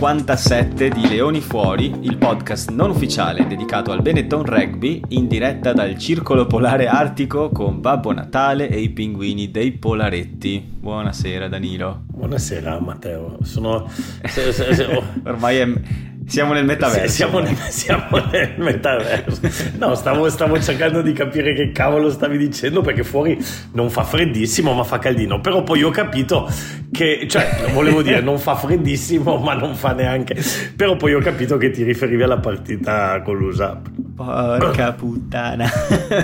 puntata 57 di Leoni Fuori, il podcast non ufficiale dedicato al Benetton Rugby in diretta dal Circolo Polare Artico con Babbo Natale e i pinguini dei Polaretti. Buonasera Danilo. Buonasera Matteo, sono... Ormai è siamo nel metaverso. Sì, siamo, nel, siamo, nel, metaverso. No, stavo, stavo, cercando di capire che cavolo stavi dicendo perché fuori non fa freddissimo ma fa caldino. Però poi ho capito che, cioè, volevo dire non fa freddissimo ma non fa neanche. Però poi ho capito che ti riferivi alla partita con l'USAP. Porca puttana.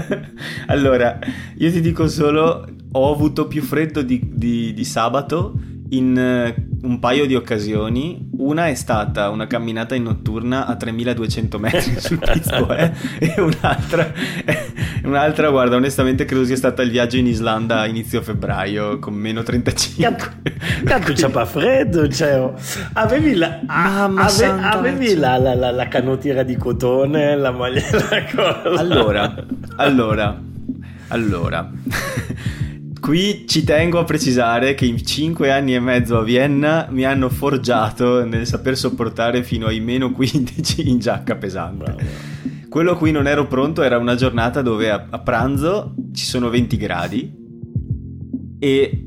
allora, io ti dico solo, ho avuto più freddo di, di, di sabato in eh, un paio di occasioni. Una è stata una camminata in notturna a 3200 metri sul pizzo, eh? e un'altra, un'altra, guarda, onestamente credo sia stata il viaggio in Islanda a inizio febbraio con meno 35. Tanto c'è pa freddo, cioè, avevi la, ave, avevi la, la, la, la canottiera di cotone, la maglia, la cosa. Allora, allora, allora. Qui ci tengo a precisare che in 5 anni e mezzo a Vienna mi hanno forgiato nel saper sopportare fino ai meno 15 in giacca pesante. Bravo. Quello a cui non ero pronto era una giornata dove a, a pranzo ci sono 20 gradi e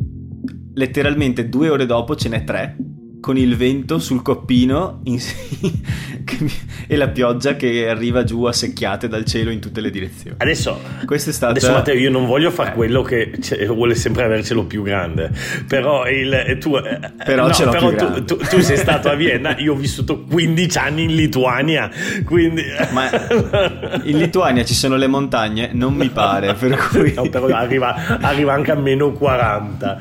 letteralmente due ore dopo ce n'è 3 con il vento sul coppino in... e la pioggia che arriva giù a secchiate dal cielo in tutte le direzioni. Adesso, stata... adesso Matteo, io non voglio fare eh. quello che vuole sempre avercelo più grande, però, il, eh, tu, eh, però, no, però tu, tu, tu, sei stato a Vienna, io ho vissuto 15 anni in Lituania, quindi... Ma in Lituania ci sono le montagne? Non mi pare, per cui... No, però arriva, arriva anche a meno 40.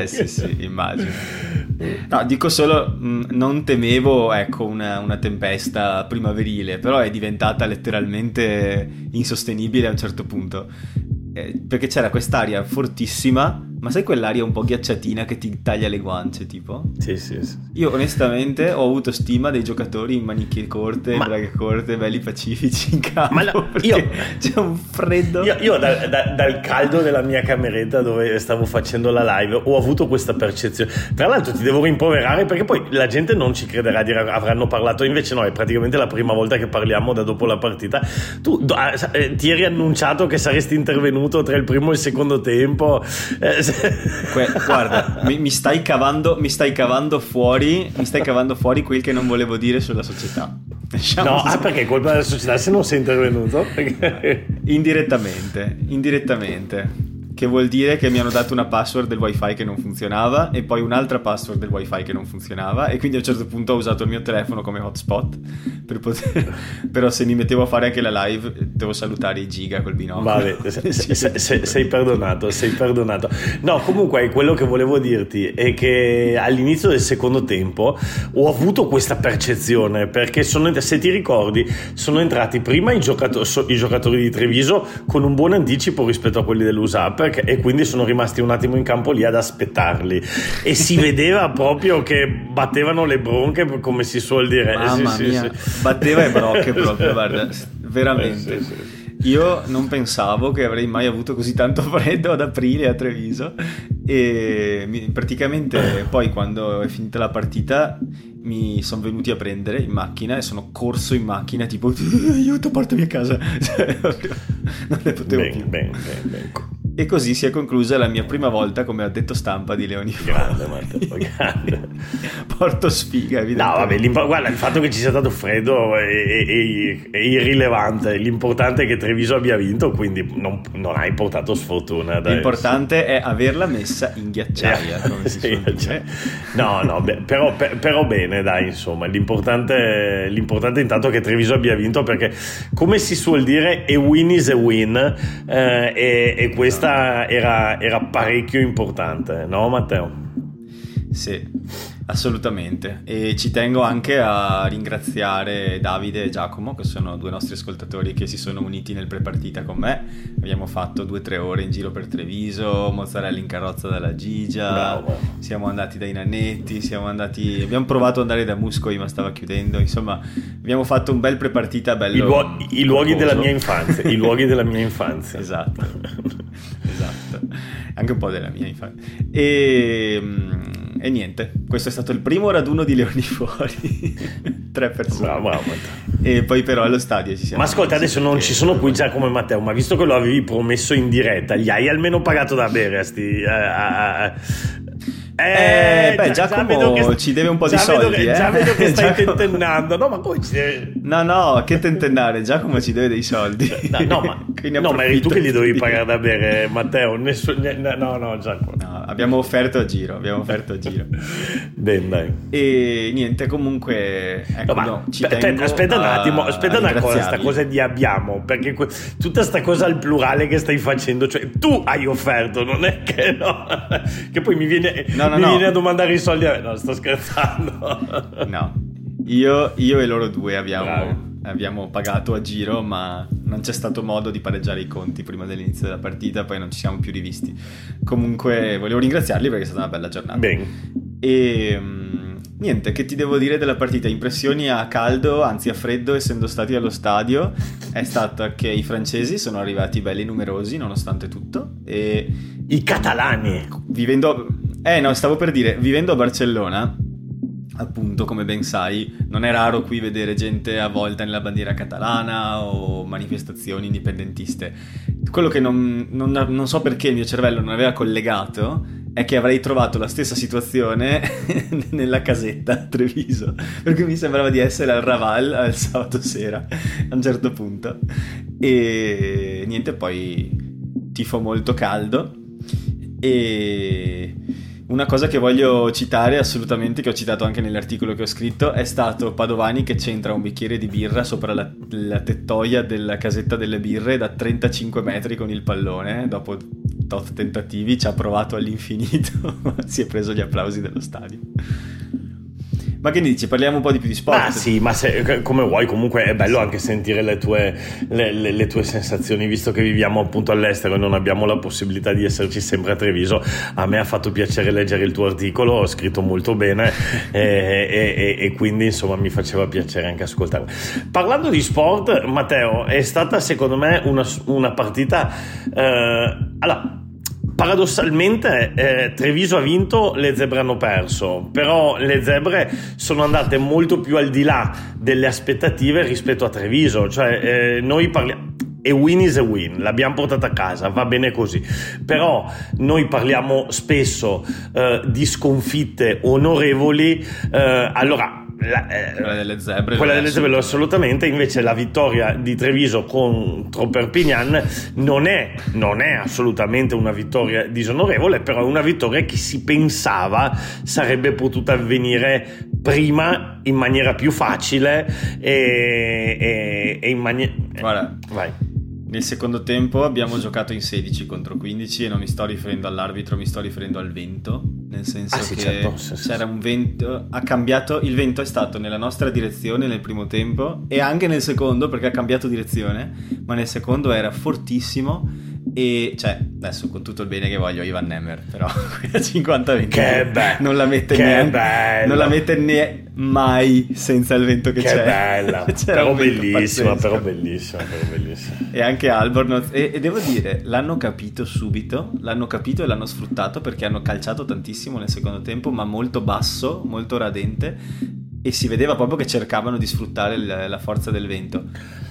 eh sì, sì, immagino. No, dico solo, mm, non temevo ecco, una, una, tempesta primaverile, però è diventata letteralmente insostenibile a un certo punto. Eh, perché c'era quest'aria fortissima ma sai quell'aria un po' ghiacciatina che ti taglia le guance, tipo? Sì, sì, sì. Io onestamente ho avuto stima dei giocatori in maniche corte, ma... braghe corte, belli pacifici in campo. Ma la... io... c'è un freddo. Io, io da, da, dal caldo della mia cameretta dove stavo facendo la live ho avuto questa percezione. Tra l'altro ti devo rimproverare perché poi la gente non ci crederà, dirà, avranno parlato, invece no, è praticamente la prima volta che parliamo da dopo la partita. Tu ah, eh, ti eri annunciato che saresti intervenuto tra il primo e il secondo tempo. Eh, Que- guarda, mi, mi, stai cavando, mi, stai cavando, fuori, mi stai cavando fuori quel che non volevo dire sulla società. Diciamo no, ah, perché è colpa della società se non sei intervenuto? indirettamente, indirettamente che vuol dire che mi hanno dato una password del wifi che non funzionava e poi un'altra password del wifi che non funzionava e quindi a un certo punto ho usato il mio telefono come hotspot per poter... però se mi mettevo a fare anche la live devo salutare i giga col binocolo. Se, se, se, sei perdonato sei perdonato. No comunque quello che volevo dirti è che all'inizio del secondo tempo ho avuto questa percezione perché sono, se ti ricordi sono entrati prima i giocatori, i giocatori di Treviso con un buon anticipo rispetto a quelli dell'USAP perché, e quindi sono rimasti un attimo in campo lì ad aspettarli. E si vedeva proprio che battevano le bronche come si suol dire. Mamma sì, mia. Sì, sì. batteva le brocche proprio guarda veramente. eh, io non pensavo che avrei mai avuto così tanto freddo ad aprile a Treviso. E praticamente poi quando è finita la partita mi sono venuti a prendere in macchina e sono corso in macchina tipo aiuto portami a casa non ne potevo bene, più bene, bene, bene. E così si è conclusa la mia prima volta come addetto stampa di Leoni Grande, Matteo, grande. Porto sfiga, evidentemente. No, vabbè, guarda, il fatto che ci sia stato freddo è, è, è irrilevante. L'importante è che Treviso abbia vinto, quindi non, non hai portato sfortuna. Dai. L'importante è averla messa in ghiacciaia, come si sì, cioè. No, no, beh, però, per, però, bene, dai, insomma. L'importante, l'importante intanto che Treviso abbia vinto perché, come si suol dire, a win is a win. Eh, e, e questa era, era parecchio importante, no Matteo? Sì, assolutamente. E ci tengo anche a ringraziare Davide e Giacomo, che sono due nostri ascoltatori che si sono uniti nel prepartita con me. Abbiamo fatto due o tre ore in giro per Treviso, mozzarella in carrozza dalla Gigia, Bravo. siamo andati dai Nanetti, siamo andati... abbiamo provato ad andare da Muscoi ma stava chiudendo, insomma abbiamo fatto un bel prepartita bello... I, luo- i luoghi della mia infanzia, i luoghi della mia infanzia. esatto, esatto, anche un po' della mia infanzia. E e, niente, questo è stato il primo raduno di Leoni fuori. Tre persone. Bravo, bravo. E poi però allo stadio ci siamo. Ma ascolta, adesso non ci sono qui già come Matteo, ma visto che lo avevi promesso in diretta, gli hai almeno pagato da bere a sti... A, a, eh, eh, beh, già, Giacomo già che, ci deve un po' di soldi. Che, eh? Già vedo che stai Giacomo... tentennando. No, ma come ci deve... No, no, che tentennare? Giacomo ci deve dei soldi. No, no ma, no, ma eri tu che li dovevi pagare da bere, Matteo. Nessun... No, no, Giacomo. No, abbiamo offerto a giro. Abbiamo offerto a giro. Ben, dai. E niente, comunque. Ecco, no, no, aspetta, aspetta un attimo, aspetta una cosa. Sta cosa di abbiamo. Perché que... tutta sta cosa al plurale che stai facendo, cioè tu hai offerto, non è che no. che poi mi viene. No, no, mi no. viene a domandare i soldi a me. No, sto scherzando. no, io, io e loro due abbiamo, abbiamo, pagato a giro, ma non c'è stato modo di pareggiare i conti prima dell'inizio della partita, poi non ci siamo più rivisti. Comunque volevo ringraziarli perché è stata una bella giornata. Bene. E mm, niente, che ti devo dire della partita? Impressioni a caldo, anzi a freddo, essendo stati allo stadio, è stata che i francesi sono arrivati belli numerosi nonostante tutto. E I catalani! Vivendo eh no, stavo per dire, vivendo a Barcellona, appunto, come ben sai, non è raro qui vedere gente avvolta nella bandiera catalana o manifestazioni indipendentiste. Quello che non, non, non so perché il mio cervello non aveva collegato è che avrei trovato la stessa situazione nella casetta a Treviso, perché mi sembrava di essere al Raval al sabato sera, a un certo punto. E niente, poi tifo molto caldo e una cosa che voglio citare assolutamente, che ho citato anche nell'articolo che ho scritto, è stato Padovani che c'entra un bicchiere di birra sopra la, la tettoia della casetta delle birre da 35 metri con il pallone. Dopo tot tentativi ci ha provato all'infinito, si è preso gli applausi dello stadio. Ma che ne dici? Parliamo un po' di più di sport? Ma sì, ma se, come vuoi, comunque è bello anche sentire le tue, le, le, le tue, sensazioni, visto che viviamo appunto all'estero e non abbiamo la possibilità di esserci sempre a Treviso. A me ha fatto piacere leggere il tuo articolo, ho scritto molto bene e, e, e, quindi insomma mi faceva piacere anche ascoltarlo. Parlando di sport, Matteo, è stata secondo me una, una partita... Eh, allora, Paradossalmente eh, Treviso ha vinto, le zebre hanno perso, però le zebre sono andate molto più al di là delle aspettative rispetto a Treviso, cioè eh, noi parliamo e win is a win, l'abbiamo portata a casa, va bene così. Però noi parliamo spesso eh, di sconfitte onorevoli, eh, allora la, eh, quella delle zebre quella delle zebre assolutamente. Invece la vittoria di Treviso contro Perpignan non è, non è assolutamente una vittoria disonorevole però è una vittoria che si pensava sarebbe potuta avvenire prima in maniera più facile e, e, e in maniera guarda vai nel secondo tempo abbiamo giocato in 16 contro 15 e non mi sto riferendo all'arbitro, mi sto riferendo al vento, nel senso ah, sì, che certo, sì, c'era un vento, ha cambiato, il vento è stato nella nostra direzione nel primo tempo e anche nel secondo perché ha cambiato direzione, ma nel secondo era fortissimo e cioè, adesso con tutto il bene che voglio, Ivan Nemmer, però a 50-20 che be- non la mette neanche. Non la mette ne mai senza il vento che, che c'è. bella, però bellissima, però bellissima, però bellissima. E anche Albornoz. E, e, devo dire, l'hanno capito subito, l'hanno capito e l'hanno sfruttato perché hanno calciato tantissimo nel secondo tempo, ma molto basso, molto radente. E si vedeva proprio che cercavano di sfruttare la forza del vento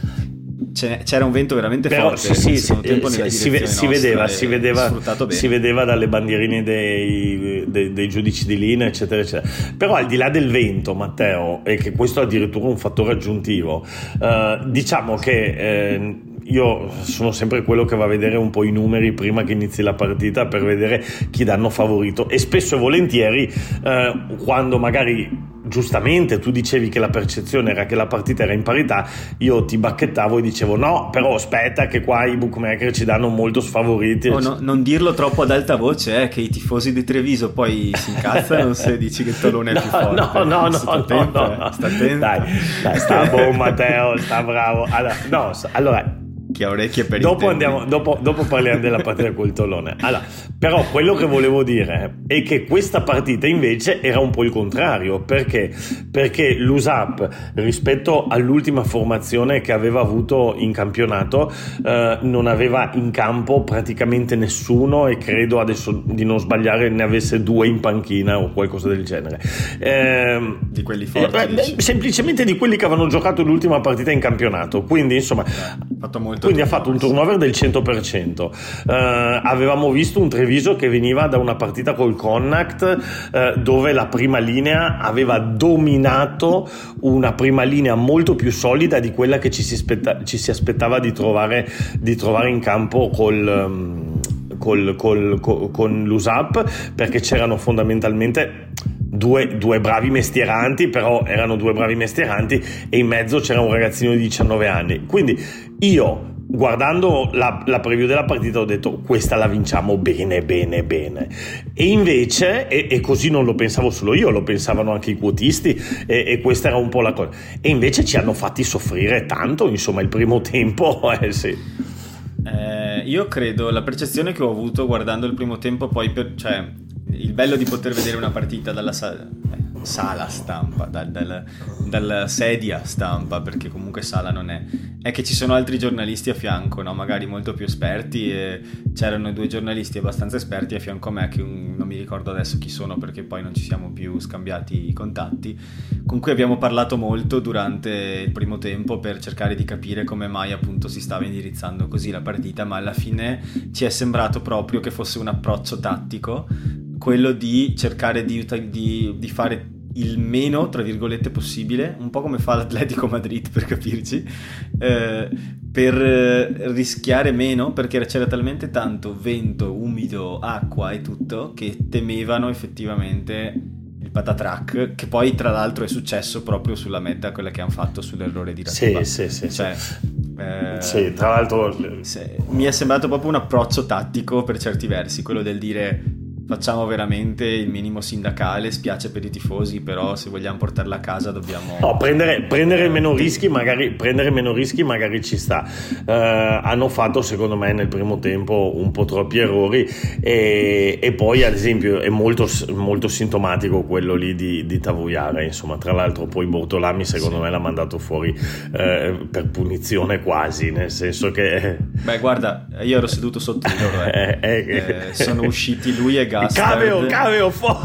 c'era un vento veramente Però, forte. Sì, sì, sì, si, si, vedeva, si, vedeva, si vedeva dalle bandierine dei, dei, dei, giudici di linea, eccetera, eccetera. Però al di là del vento, Matteo, e che questo è addirittura un fattore aggiuntivo, eh, diciamo che. Eh, io sono sempre quello che va a vedere un po' i numeri prima che inizi la partita per vedere chi danno favorito e spesso e volentieri eh, quando magari giustamente tu dicevi che la percezione era che la partita era in parità, io ti bacchettavo e dicevo no, però aspetta che qua i bookmaker ci danno molto sfavoriti. Oh, no, non dirlo troppo ad alta voce, eh, che i tifosi di Treviso poi si incazzano se dici che Tolone è no, più forte. No, no, no, sta attento, no, no. Eh, sta attento. Dai, dai, sta buon Matteo, sta bravo. Allora, no, allora chi ha orecchie per dopo, andiamo, dopo, dopo, parliamo della partita col Tolone. Allora, però quello che volevo dire è che questa partita invece era un po' il contrario. Perché? Perché l'USAP rispetto all'ultima formazione che aveva avuto in campionato eh, non aveva in campo praticamente nessuno e credo adesso di non sbagliare ne avesse due in panchina o qualcosa del genere. Eh, di quelli forti. Eh, semplicemente di quelli che avevano giocato l'ultima partita in campionato. Quindi insomma... fatto molto quindi ha fatto un turnover del 100%. Uh, eh, avevamo visto un Treviso che veniva da una partita col Connacht uh, dove la prima linea aveva dominato una prima linea molto più solida di quella che ci si, aspetta- ci si aspettava di trovare, di trovare, in campo col... Um, col, col, con l'USAP perché c'erano fondamentalmente due, due, bravi mestieranti, però erano due bravi mestieranti e in mezzo c'era un ragazzino di 19 anni. Quindi io guardando la, la, preview della partita ho detto questa la vinciamo bene bene bene. E invece e, e, così non lo pensavo solo io lo pensavano anche i quotisti e, e, questa era un po' la cosa. E invece ci hanno fatti soffrire tanto insomma il primo tempo eh sì. Eh, io credo la percezione che ho avuto guardando il primo tempo poi per, cioè il bello di poter vedere una partita dalla sala sala stampa, dal, dal, dalla sedia stampa, perché comunque sala non è, è che ci sono altri giornalisti a fianco, no? magari molto più esperti, e c'erano due giornalisti abbastanza esperti a fianco a me, che un, non mi ricordo adesso chi sono perché poi non ci siamo più scambiati i contatti, con cui abbiamo parlato molto durante il primo tempo per cercare di capire come mai appunto si stava indirizzando così la partita, ma alla fine ci è sembrato proprio che fosse un approccio tattico quello di cercare di, di, di, fare il meno, tra virgolette, possibile, un po' come fa l'Atletico Madrid per capirci, eh, per eh, rischiare meno perché c'era talmente tanto vento, umido, acqua e tutto che temevano effettivamente il patatrack che poi tra l'altro è successo proprio sulla meta quella che hanno fatto sull'errore di Ratuba. Sì, sì, sì. Cioè, eh, sì, tra l'altro mi è sembrato proprio un approccio tattico per certi versi, quello del dire facciamo veramente il minimo sindacale, spiace per i tifosi, però se vogliamo portarla a casa dobbiamo... No, prendere, prendere, meno, rischi magari, prendere meno rischi magari ci sta. Uh, hanno fatto secondo me nel primo tempo un po' troppi errori e, e poi ad esempio è molto, molto sintomatico quello lì di, di Tavoiara, insomma tra l'altro poi Bortolami secondo sì. me l'ha mandato fuori uh, per punizione quasi, nel senso che... Beh guarda, io ero seduto sotto di loro, eh. eh, eh, sono usciti lui e Caveo, caveo, fo-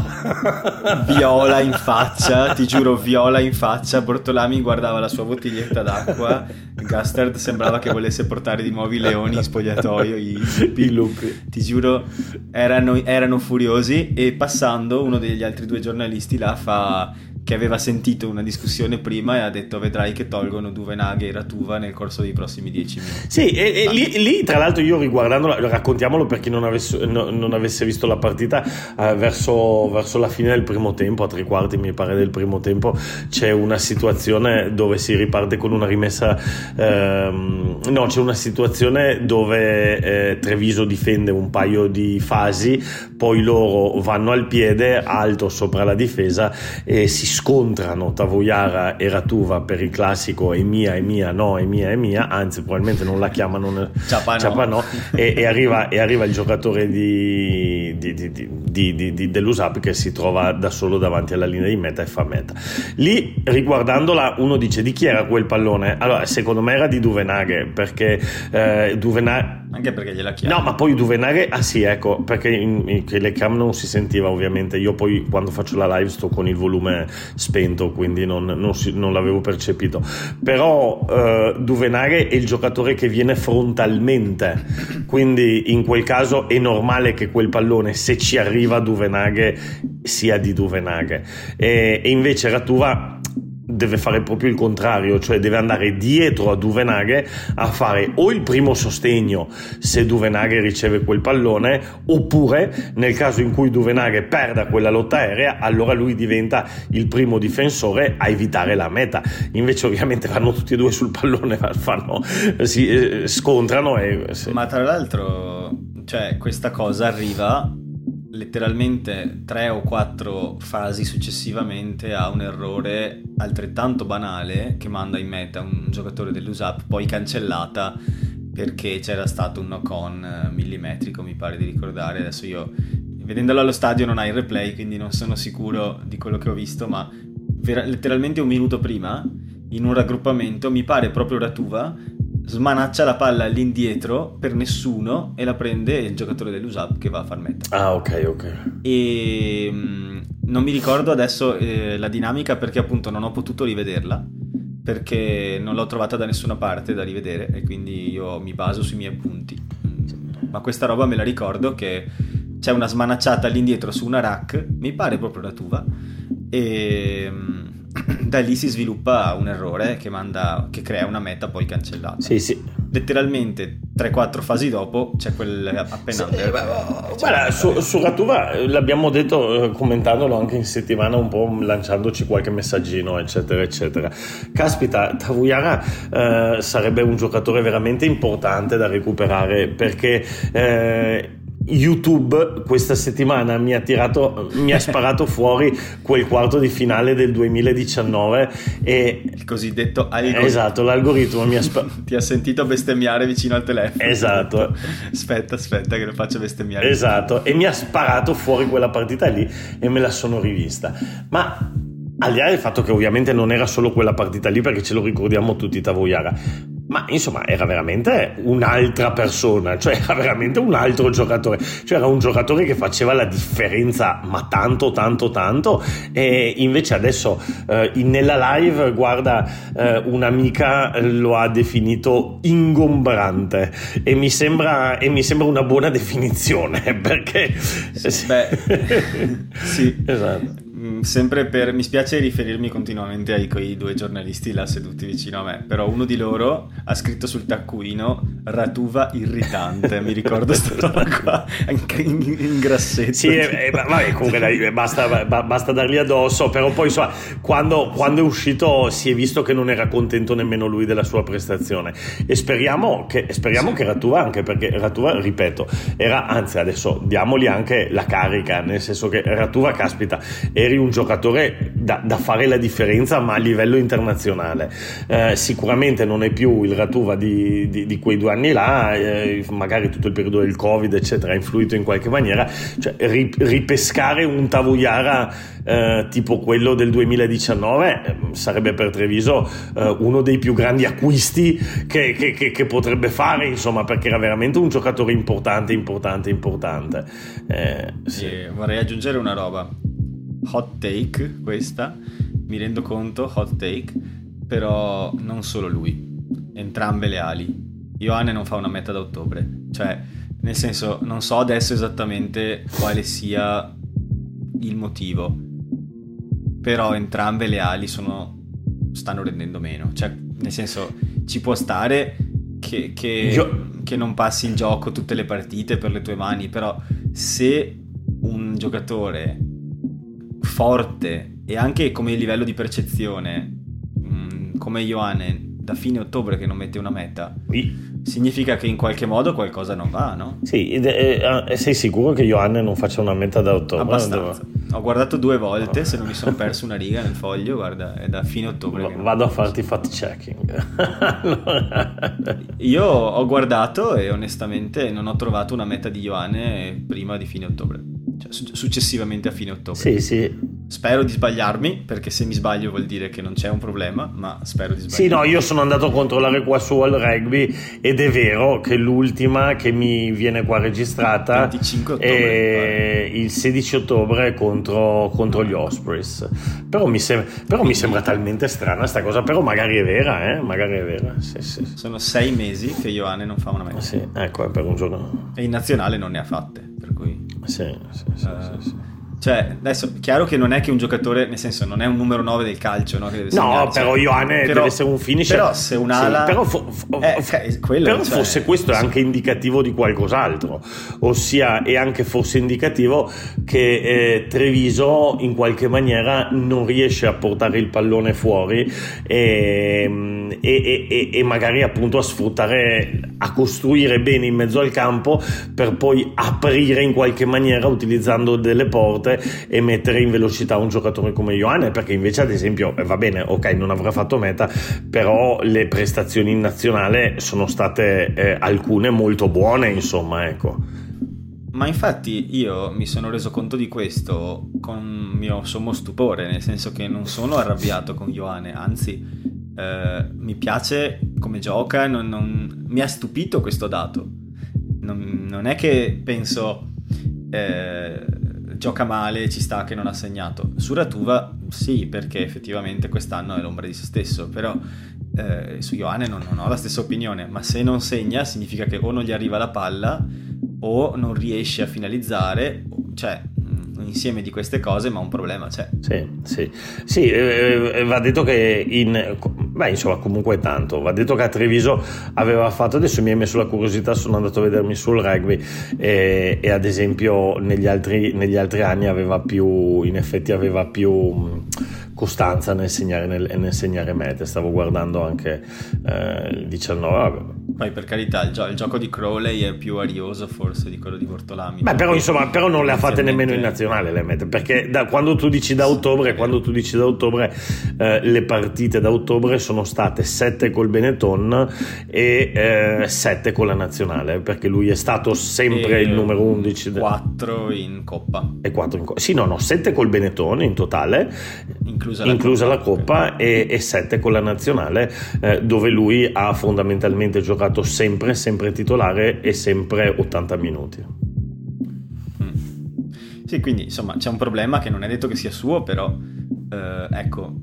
viola in faccia, ti giuro, viola in faccia. Bortolami guardava la sua bottiglietta d'acqua. Gastard sembrava che volesse portare di nuovo i leoni in spogliatoio. I. I lupi. Ti giuro, erano, erano furiosi. E passando, uno degli altri due giornalisti là fa che aveva sentito una discussione prima e ha detto vedrai che tolgono Duvenaghe e Ratuva nel corso dei prossimi dieci minuti. Sì, e, e lì, lì, tra l'altro io riguardandolo, raccontiamolo per chi non avesse, no, non avesse visto la partita, eh, verso, verso, la fine del primo tempo, a tre quarti mi pare del primo tempo, c'è una situazione dove si riparte con una rimessa, ehm, no c'è una situazione dove eh, Treviso difende un paio di fasi, poi loro vanno al piede alto sopra la difesa e si scontrano Tavoiara e Ratuva per il classico è mia, è mia, no, è mia, è mia, anzi probabilmente non la chiamano Ciapano, e, e, arriva, e, arriva, il giocatore di, di, di, dell'USAP che si trova da solo davanti alla linea di meta e fa meta. Lì riguardandola uno dice di chi era quel pallone? Allora secondo me era di Duvenaghe perché eh, Duvenaghe anche perché gliela chiama. No, ma poi Duvenaghe, ah sì, ecco, perché in, in, le cam non si sentiva ovviamente. Io poi quando faccio la live sto con il volume spento, quindi non, non, si, non l'avevo percepito. Però eh, Duvenaghe è il giocatore che viene frontalmente, quindi in quel caso è normale che quel pallone, se ci arriva Duvenaghe, sia di Duvenaghe. E, e invece Ratuva deve fare proprio il contrario, cioè deve andare dietro a Duvenaghe a fare o il primo sostegno se Duvenaghe riceve quel pallone, oppure nel caso in cui Duvenaghe perda quella lotta aerea, allora lui diventa il primo difensore a evitare la meta. Invece ovviamente vanno tutti e due sul pallone, fanno, si eh, scontrano e... Ma tra l'altro, cioè, questa cosa arriva letteralmente tre o quattro fasi successivamente a un errore altrettanto banale che manda in meta un giocatore dell'USAP, poi cancellata perché c'era stato un knock-on millimetrico, mi pare di ricordare. Adesso io, vedendolo allo stadio, non hai il replay, quindi non sono sicuro di quello che ho visto, ma vera- letteralmente un minuto prima, in un raggruppamento, mi pare proprio Ratuva smanaccia la palla all'indietro per nessuno e la prende il giocatore dell'USAP che va a far meta. Ah, ok, ok. E mh, non mi ricordo adesso eh, la dinamica perché appunto non ho potuto rivederla perché non l'ho trovata da nessuna parte da rivedere e quindi io mi baso sui miei appunti. Mm, Ma questa roba me la ricordo che c'è una smanacciata all'indietro su una rack, mi pare proprio la tuva, e mm, da lì si sviluppa un errore che, manda, che crea una meta poi cancellata. Sì, sì. Letteralmente 3-4 fasi dopo c'è quel appena Sì, under. eh, ma- guarda, su, su Ratuva eh, l'abbiamo detto eh, commentandolo anche in settimana, un po' lanciandoci qualche messaggino, eccetera, eccetera. Caspita, Tavuyara eh, sarebbe un giocatore veramente importante da recuperare perché. eh, YouTube questa settimana mi ha tirato, mi ha sparato fuori quel quarto di finale del 2019 e Il cosiddetto algoritmo. esatto, l'algoritmo mi ha sparato. Ti ha sentito bestemmiare vicino al telefono. Esatto. Aspetta, aspetta che lo faccio bestemmiare. Esatto, e mi ha sparato fuori quella partita lì e me la sono rivista. Ma al di là del fatto che ovviamente non era solo quella partita lì, perché ce lo ricordiamo tutti Tavoiara, ma insomma era veramente un'altra persona, cioè era veramente un altro giocatore, cioè era un giocatore che faceva la differenza, ma tanto, tanto, tanto, e invece adesso eh, nella live, guarda, eh, un'amica lo ha definito ingombrante e mi sembra, e mi sembra una buona definizione, perché... Beh, sì. Esatto. Sempre per. Mi spiace riferirmi continuamente ai quei due giornalisti là seduti vicino a me. Però uno di loro ha scritto sul taccuino Ratuva irritante. Mi ricordo questa roba qua. Anche in, in grassetto. Sì, eh, eh, ma- vabbè, comunque dai, basta, ba- basta dargli addosso, però poi insomma, quando, quando è uscito si è visto che non era contento nemmeno lui della sua prestazione e speriamo che, speriamo che Ratuva, anche perché Ratuva, ripeto, era, anzi adesso diamogli anche la carica, nel senso che Ratuva, caspita, eri un giocatore da, da fare la differenza ma a livello internazionale. Eh, sicuramente non è più il Ratuva di, di- di quei due anni là, eh, magari tutto il periodo del Covid, eccetera, ha influito in qualche maniera. Cioè, ri- ripescare un Tavoiara eh, tipo quello del 2019 eh, sarebbe per Treviso eh, uno dei più grandi acquisti che, che- che- che potrebbe fare, insomma, perché era veramente un giocatore importante, importante, importante. Eh, sì. Vorrei aggiungere una roba. Hot take questa, mi rendo conto, hot take, però non solo lui, entrambe le ali. Ioane non fa una meta da ottobre, cioè nel senso non so adesso esattamente quale sia il motivo, però entrambe le ali sono, stanno rendendo meno, cioè nel senso ci può stare che, che, Io- che non passi il gioco tutte le partite per le tue mani, però se un giocatore forte e anche come livello di percezione mh, come Ioane da fine ottobre che non mette una meta significa che in qualche modo qualcosa non va, no? Sì, ed è- eh, sei sicuro che Ioanne non faccia una meta da ottobre? Abbastanza. Ho guardato due volte, se non mi sono perso una riga nel foglio, guarda, è da fine ottobre. Va- Vado a farti fact checking. Io ho guardato e onestamente non ho trovato una meta di Ioane prima di fine ottobre, cioè su- successivamente a fine ottobre. Sì, sì. Spero di sbagliarmi, perché se mi sbaglio vuol dire che non c'è un problema, ma spero di sbagliarmi. Sì, no, io sono andato a controllare qua su al rugby ed è vero che l'ultima che mi viene qua registrata 25 ottobre, è il 16 ottobre contro, contro gli Ospreys. Però mi, sem- però mi sembra talmente strana sta cosa, però magari è vera, eh? Magari è vera. Sì, sì. Sono sei mesi che Ioane non fa una meta. Sì, ecco, è per un giorno. E in nazionale non ne ha fatte, per cui... Sì, sì, sì, eh, sì, sì. Cioè, adesso, chiaro che non è che un giocatore, nel senso, non è un numero 9 del calcio, no? No, segnare, cioè, però Ioane però- deve essere un finisher. Però se un'ala... Sì, però fo- fo- Eh, quello, però cioè, forse questo è sì. anche indicativo di qualcos'altro, ossia è anche forse indicativo che eh, Treviso in qualche maniera non riesce a portare il pallone fuori e- e- e- e magari appunto a sfruttare, a costruire bene in mezzo al campo per poi aprire in qualche maniera utilizzando delle porte forte e mettere in velocità un giocatore come Ioane perché invece ad esempio eh, va bene ok non avrà fatto meta però le prestazioni in nazionale sono state eh, alcune molto buone insomma ecco ma infatti io mi sono reso conto di questo con mio sommo stupore, nel senso che non sono arrabbiato con Ioane, anzi eh, mi piace come gioca, non, non, mi ha stupito questo dato. Non, non è che penso eh, gioca male, ci sta che non ha segnato. Su Ratuva sì, perché effettivamente quest'anno è l'ombra di se stesso, però eh, su Ioane non, non ho la stessa opinione, ma se non segna significa che o non gli arriva la palla o non riesce a finalizzare, cioè insieme di queste cose, ma un problema c'è. Sì, sì, sì eh, eh, va detto che in, beh, insomma, comunque tanto. Va detto che a Treviso aveva fatto, adesso mi hai messo la curiosità, sono andato a vedermi sul rugby e, e ad esempio negli altri, negli altri anni aveva più, in effetti aveva più costanza nel segnare, nel, nel segnare mete. Stavo guardando anche eh, il 19. Poi per carità, il, gio- il, gioco di Crowley è più arioso forse di quello di Bortolami. Beh, però insomma, però non le ha fatte nemmeno in nazionale le mete, perché da, quando tu dici da ottobre, quando tu dici da ottobre, eh, le partite da ottobre sono state 7 col Benetton e 7 eh, con la nazionale, perché lui è stato sempre e il numero 11. 4 in Coppa. E 4 in Coppa. Sì, no, no, 7 col Benetton in totale, inclusa la inclusa Coppa, la Coppa e, e 7 con la nazionale, eh, dove lui ha fondamentalmente giocato giocato sempre, sempre titolare e sempre 80 minuti. Mm. Sì, quindi insomma c'è un problema che non è detto che sia suo, però eh, ecco,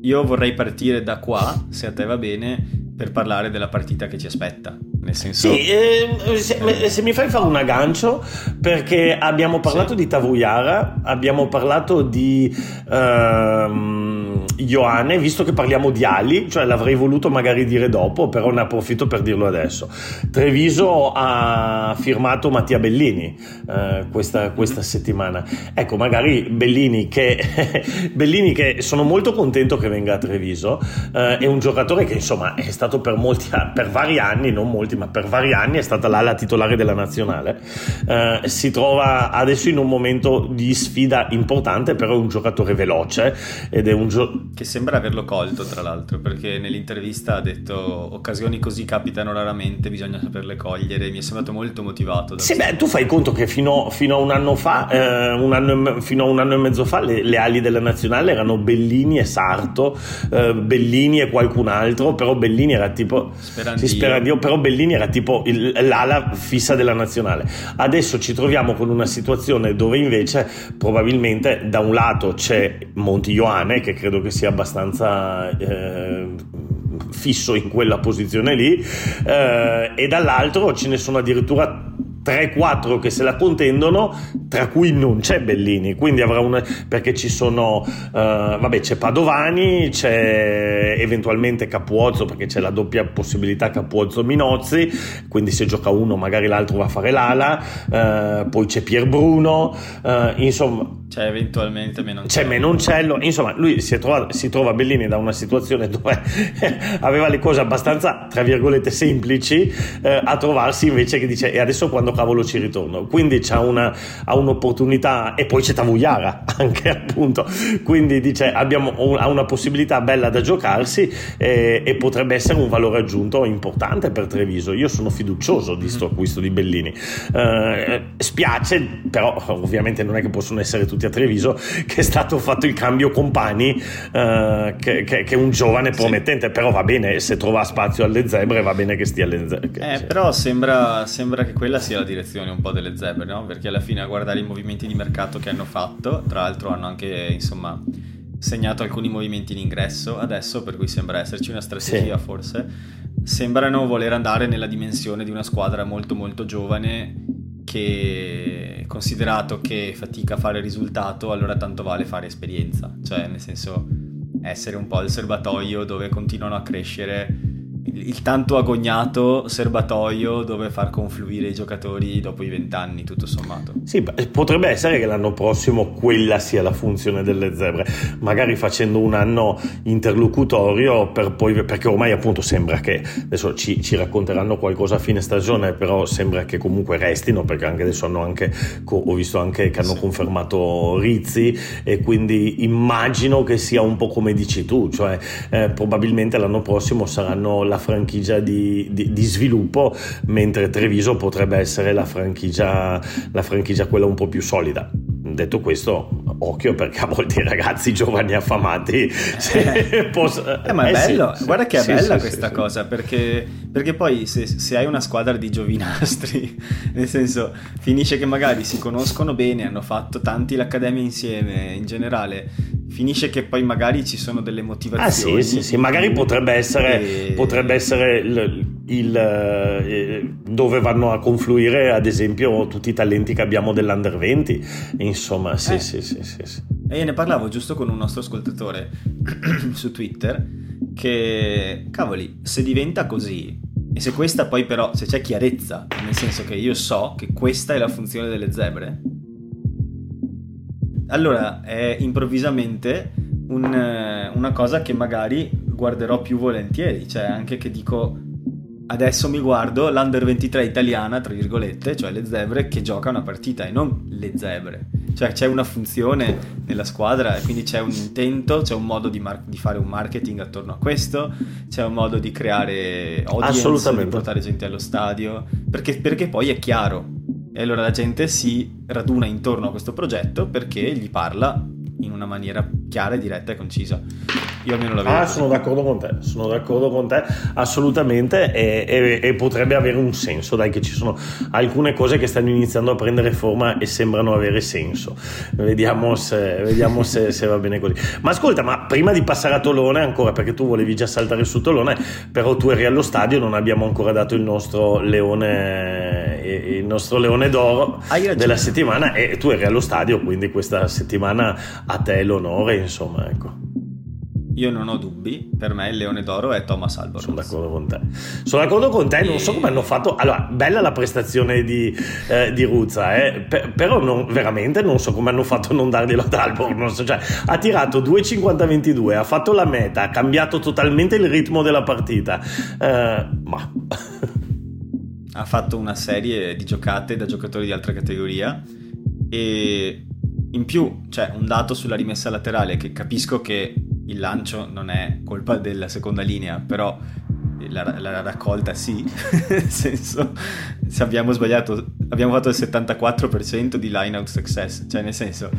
io vorrei partire da qua, se a te va bene, per parlare della partita che ci aspetta. Nel senso... Sì, eh, se, se, mi fai fare un aggancio, perché abbiamo parlato sì. di Tavuyara, abbiamo parlato di... Ehm, Ioane, visto che parliamo di ali, cioè l'avrei voluto magari dire dopo, però ne approfitto per dirlo adesso. Treviso ha firmato Mattia Bellini eh, questa, questa, settimana. Ecco, magari Bellini che, Bellini che sono molto contento che venga a Treviso, eh, è un giocatore che insomma è stato per, molti, per vari anni, non molti, ma per vari anni è stata l'ala titolare della nazionale. Eh, si trova adesso in un momento di sfida importante, però è un giocatore veloce ed è un giocatore che sembra averlo colto, tra l'altro, perché nell'intervista ha detto occasioni così capitano raramente, bisogna saperle cogliere. Mi è sembrato molto motivato. Sì, beh, tu fai conto che fino, fino a un anno fa, eh, un anno, fino a un anno e mezzo fa, le, le, ali della nazionale erano Bellini e Sarto, eh, Bellini e qualcun altro, però Bellini era tipo... Sperandio. Sì, Sperandio, però Bellini era tipo il, l'ala fissa della nazionale. Adesso ci troviamo con una situazione dove invece probabilmente da un lato c'è Monti Ioane, che credo che sia abbastanza eh, fisso in quella posizione lì eh, e dall'altro ce ne sono addirittura 3-4 che se la contendono, tra cui non c'è Bellini, quindi avrà una perché ci sono uh, vabbè, c'è Padovani, c'è eventualmente Capuozzo perché c'è la doppia possibilità Capuozzo Minozzi, quindi se gioca uno magari l'altro va a fare l'ala, uh, poi c'è Pierbruno, uh, insomma c'è eventualmente Menoncello. C'è Menoncello, insomma, lui si, trova, si, trova Bellini da una situazione dove aveva le cose abbastanza, tra virgolette, semplici, eh, a trovarsi invece che dice, e adesso quando cavolo ci ritorno? Quindi c'ha una, ha un'opportunità, e poi c'è Tavugliara anche appunto, quindi dice, abbiamo, ha una possibilità bella da giocarsi eh, e potrebbe essere un valore aggiunto importante per Treviso. Io sono fiducioso di questo acquisto di Bellini. Eh, spiace, però ovviamente non è che possono essere tutti a Treviso, che è stato fatto il cambio Compani, eh, che, che, che, è un giovane promettente, sì. però va bene, se trova spazio alle zebre va bene che stia alle zebre. Eh, sì. Però sembra, sembra, che quella sia la direzione un po' delle zebre, no? Perché alla fine a guardare i movimenti di mercato che hanno fatto, tra l'altro hanno anche, insomma segnato alcuni movimenti in ingresso adesso, per cui sembra esserci una strategia sì. forse. Sembrano voler andare nella dimensione di una squadra molto molto giovane che considerato che fatica a fare risultato, allora tanto vale fare esperienza, cioè nel senso essere un po' il serbatoio dove continuano a crescere il tanto agognato serbatoio dove far confluire i giocatori dopo i vent'anni, tutto sommato. Sì, potrebbe essere che l'anno prossimo quella sia la funzione delle zebre, magari facendo un anno interlocutorio per poi, perché ormai appunto sembra che, adesso ci, ci racconteranno qualcosa a fine stagione, però sembra che comunque restino, perché anche adesso hanno anche, ho visto anche che hanno sì. confermato Rizzi e quindi immagino che sia un po' come dici tu, cioè eh, probabilmente l'anno prossimo saranno la franchigia di, di, di, sviluppo, mentre Treviso potrebbe essere la franchigia, la franchigia quella un po' più solida. Detto questo, occhio perché a volte i ragazzi giovani affamati eh, posso... eh, ma è eh, bello, sì, guarda che è sì, bella sì, questa cosa perché, perché poi se, se, hai una squadra di giovinastri, nel senso finisce che magari si conoscono bene, hanno fatto tanti l'accademia insieme, in generale finisce che poi magari ci sono delle motivazioni. Ah sì, sì, sì. magari potrebbe essere, e... potrebbe essere il, il, eh, dove vanno a confluire ad esempio tutti i talenti che abbiamo dell'Under 20, insomma sì, eh. sì, sì, sì, sì. E io ne parlavo giusto con un nostro ascoltatore su Twitter che, cavoli, se diventa così e se questa poi però, se c'è chiarezza, nel senso che io so che questa è la funzione delle zebre, allora è improvvisamente un, eh, una cosa che magari guarderò più volentieri, cioè anche che dico adesso mi guardo l'under 23 italiana, tra virgolette, cioè le zebre che gioca una partita e non le zebre. Cioè c'è una funzione nella squadra e quindi c'è un intento, c'è un modo di, mar- di, fare un marketing attorno a questo, c'è un modo di creare audience, di portare gente allo stadio, perché, perché poi è chiaro. E allora la gente si raduna intorno a questo progetto perché gli parla in una maniera chiara, diretta e concisa. Io almeno la vedo. Ah, sono d'accordo con te, sono d'accordo con te assolutamente e, e, e, potrebbe avere un senso, dai che ci sono alcune cose che stanno iniziando a prendere forma e sembrano avere senso. Vediamo se, vediamo se, se va bene così. Ma ascolta, ma prima di passare a Tolone ancora, perché tu volevi già saltare su Tolone, però tu eri allo stadio, non abbiamo ancora dato il nostro leone, il nostro leone d'oro della settimana e tu eri allo stadio, quindi questa settimana a te l'onore, insomma, ecco. Io non ho dubbi, per me il leone d'oro è Thomas Albornoz. Sono d'accordo con te. Sono d'accordo con te, non so come hanno fatto. Allora, bella la prestazione di, eh, di Ruzza, eh, per, però non, veramente non so come hanno fatto a non darglielo ad Albornoz. Cioè, ha tirato 2,50-22, ha fatto la meta, ha cambiato totalmente il ritmo della partita. Eh, ma. Ha fatto una serie di giocate da giocatori di altra categoria e in più c'è un dato sulla rimessa laterale che capisco che il lancio non è colpa della seconda linea, però la, la raccolta sì, nel senso se abbiamo sbagliato, abbiamo fatto il 74% di line out success, cioè nel senso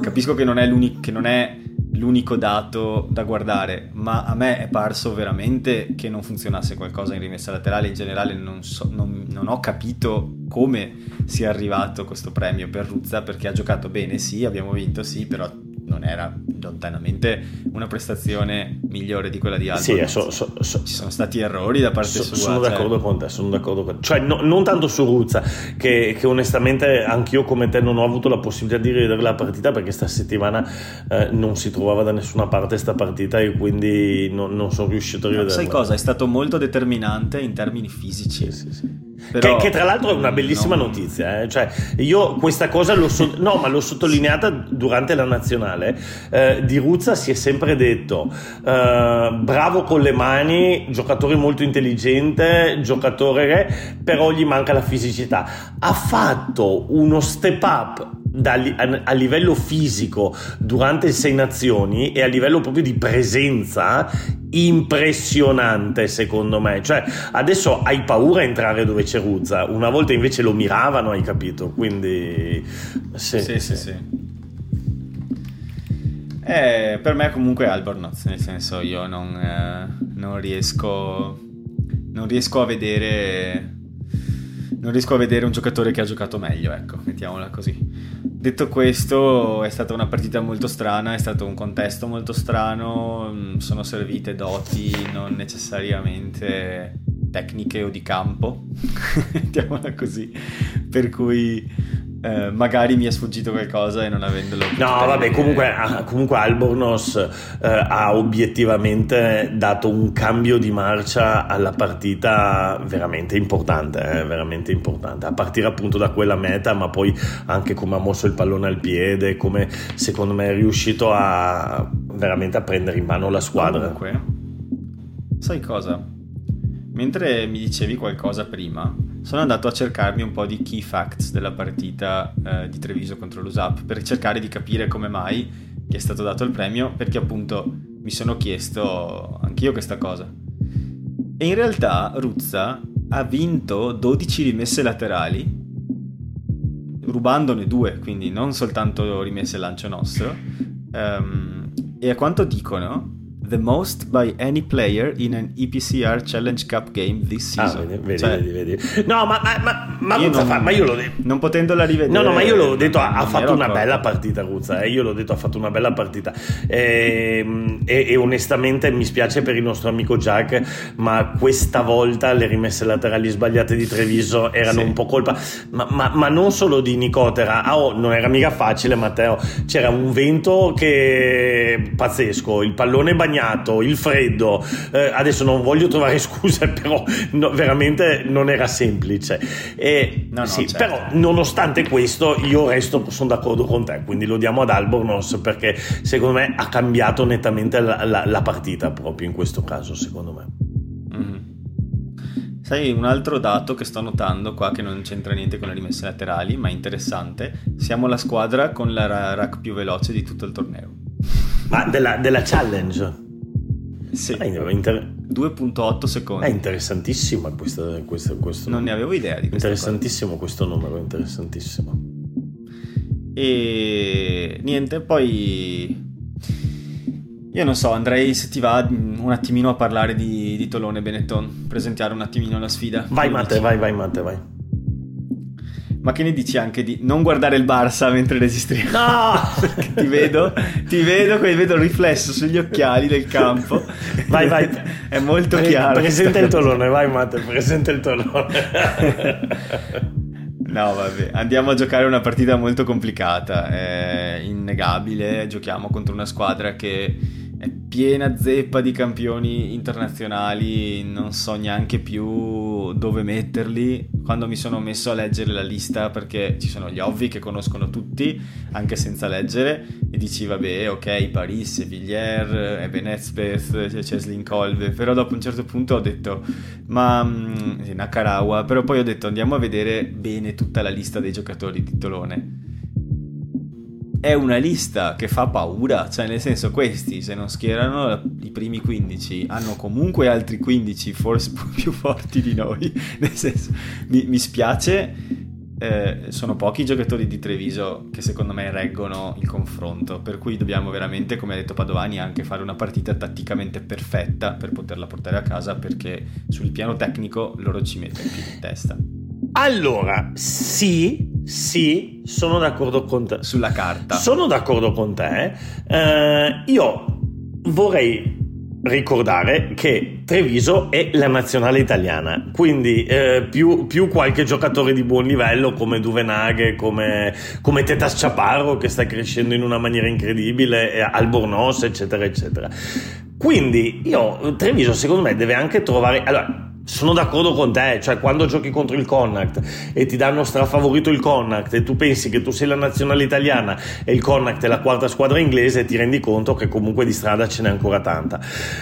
capisco che non è, che non è l'unico dato da guardare, ma a me è parso veramente che non funzionasse qualcosa in rimessa laterale, in generale non, so, non, non ho capito come sia arrivato questo premio per Ruzza perché ha giocato bene, sì, abbiamo vinto, sì, però non era lontanamente una prestazione migliore di quella di Albon. Sì, so, so, so, ci sono stati errori da parte sua. Sono cioè... d'accordo con te, sono d'accordo con te. Cioè, no, non tanto su Ruzza, che, che, onestamente anch'io come te non ho avuto la possibilità di rivedere la partita perché sta settimana eh, non si trovava da nessuna parte questa partita e quindi non, non sono riuscito a rivederla. Sai cosa? È stato molto determinante in termini fisici. Sì, sì, sì. Però, che, che, tra l'altro è una bellissima no. notizia, eh? cioè, io questa cosa l'ho, so- no, l'ho sottolineata durante la nazionale. Eh, di Ruzza si è sempre detto eh, bravo con le mani, giocatore molto intelligente, giocatore re, però gli manca la fisicità. Ha fatto uno step up da, a, a, livello fisico durante il Sei Nazioni e a livello proprio di presenza impressionante secondo me. Cioè adesso hai paura a entrare dove c'è Ruzza una volta invece lo miravano hai capito? Quindi sì. Sì sì, sì. Eh, per me comunque Albornoz nel senso io non, eh, non riesco non riesco a vedere non riesco a vedere un giocatore che ha giocato meglio, ecco, mettiamola così. Detto questo, è stata una partita molto strana, è stato un contesto molto strano, mm, sono servite doti non necessariamente tecniche o di campo, mettiamola così, per cui eh, magari mi è sfuggito qualcosa e non avendolo no vabbè comunque, ah, comunque Albornoz eh, ha obiettivamente dato un cambio di marcia alla partita veramente importante eh, veramente importante. A partire appunto da quella meta ma poi anche come ha mosso il pallone al piede come secondo me è riuscito a veramente a prendere in mano la squadra. Comunque sai cosa Mentre mi dicevi qualcosa prima, sono andato a cercarmi un po' di key facts della partita eh, di Treviso contro l'USAP per cercare di capire come mai gli è stato dato il premio, perché appunto mi sono chiesto anch'io questa cosa. E in realtà Ruzza ha vinto 12 rimesse laterali, rubandone due, quindi non soltanto rimesse lancio nostro. Um, e a quanto dicono, the most by any player in an EPCR Challenge Cup game this ah, season. Ah, vedi, cioè, vedi, vedi, No, ma, ma, ma, io non, fa, ma io l'ho detto. Non potendola rivedere. No, no, ma io l'ho detto, ha, fatto una accorto. bella partita Ruzza, eh, io l'ho detto, ha fatto una bella partita. E, ehm, e, e, onestamente mi spiace per il nostro amico Jack, ma questa volta le rimesse laterali sbagliate di Treviso erano sì. un po' colpa, ma, ma, ma, non solo di Nicotera. Ah, oh, non era mica facile, Matteo. C'era un vento che pazzesco, il pallone bagnato bagnato, il freddo, eh, adesso non voglio trovare scuse, però no, veramente non era semplice. E, no, no, sì, certo. Però nonostante questo io resto, sono d'accordo con te, quindi lo diamo ad Albornoz perché secondo me ha cambiato nettamente la, la, la partita proprio in questo caso, secondo me. Mm-hmm. Sai, un altro dato che sto notando qua che non c'entra niente con le rimesse laterali, ma interessante, siamo la squadra con la rack più veloce di tutto il torneo. Ma della, della challenge? Sì. Ah, inter... 2.8 secondi. È interessantissimo questo, questo, questo Non ne avevo idea di questo. Interessantissimo cosa. questo numero, interessantissimo. E niente, poi io non so, andrei se ti va un attimino a parlare di, di Tolone Benetton, presentare un attimino la sfida. Vai Matte, vai, vai Matte, vai. Ma che ne dici anche di non guardare il Barça mentre registriamo? No! ti vedo, ti vedo, vedo il riflesso sugli occhiali del campo. Vai, vai. È molto Pre- chiaro. Presenta il tolone, vai Matte, presenta il tolone. No, vabbè, andiamo a giocare una partita molto complicata, è innegabile, giochiamo contro una squadra che piena zeppa di campioni internazionali, non so neanche più dove metterli. Quando mi sono messo a leggere la lista, perché ci sono gli ovvi che conoscono tutti, anche senza leggere, e dici vabbè, ok, Paris, Villiers, Eben Ezpeth, Ceslin Colve, però dopo un certo punto ho detto, ma mm, Nakarawa, però poi ho detto andiamo a vedere bene tutta la lista dei giocatori di Tolone è una lista che fa paura, cioè nel senso questi se non schierano i primi 15 hanno comunque altri 15 forse più forti di noi, nel senso mi, mi spiace, eh, sono pochi i giocatori di Treviso che secondo me reggono il confronto, per cui dobbiamo veramente, come ha detto Padovani, anche fare una partita tatticamente perfetta per poterla portare a casa perché sul piano tecnico loro ci mettono in testa. Allora, sì, sì, sono d'accordo con te. Sulla carta. Sono d'accordo con te. Eh, io vorrei ricordare che Treviso è la nazionale italiana, quindi eh, più, più, qualche giocatore di buon livello come Duvenaghe, come, come Tetas Chaparro che sta crescendo in una maniera incredibile, Albornoz, eccetera, eccetera. Quindi io, Treviso secondo me deve anche trovare... Allora, sono d'accordo con te, cioè quando giochi contro il Connacht e ti danno strafavorito il Connacht e tu pensi che tu sei la nazionale italiana e il Connacht è la quarta squadra inglese, ti rendi conto che comunque di strada ce n'è ancora tanta.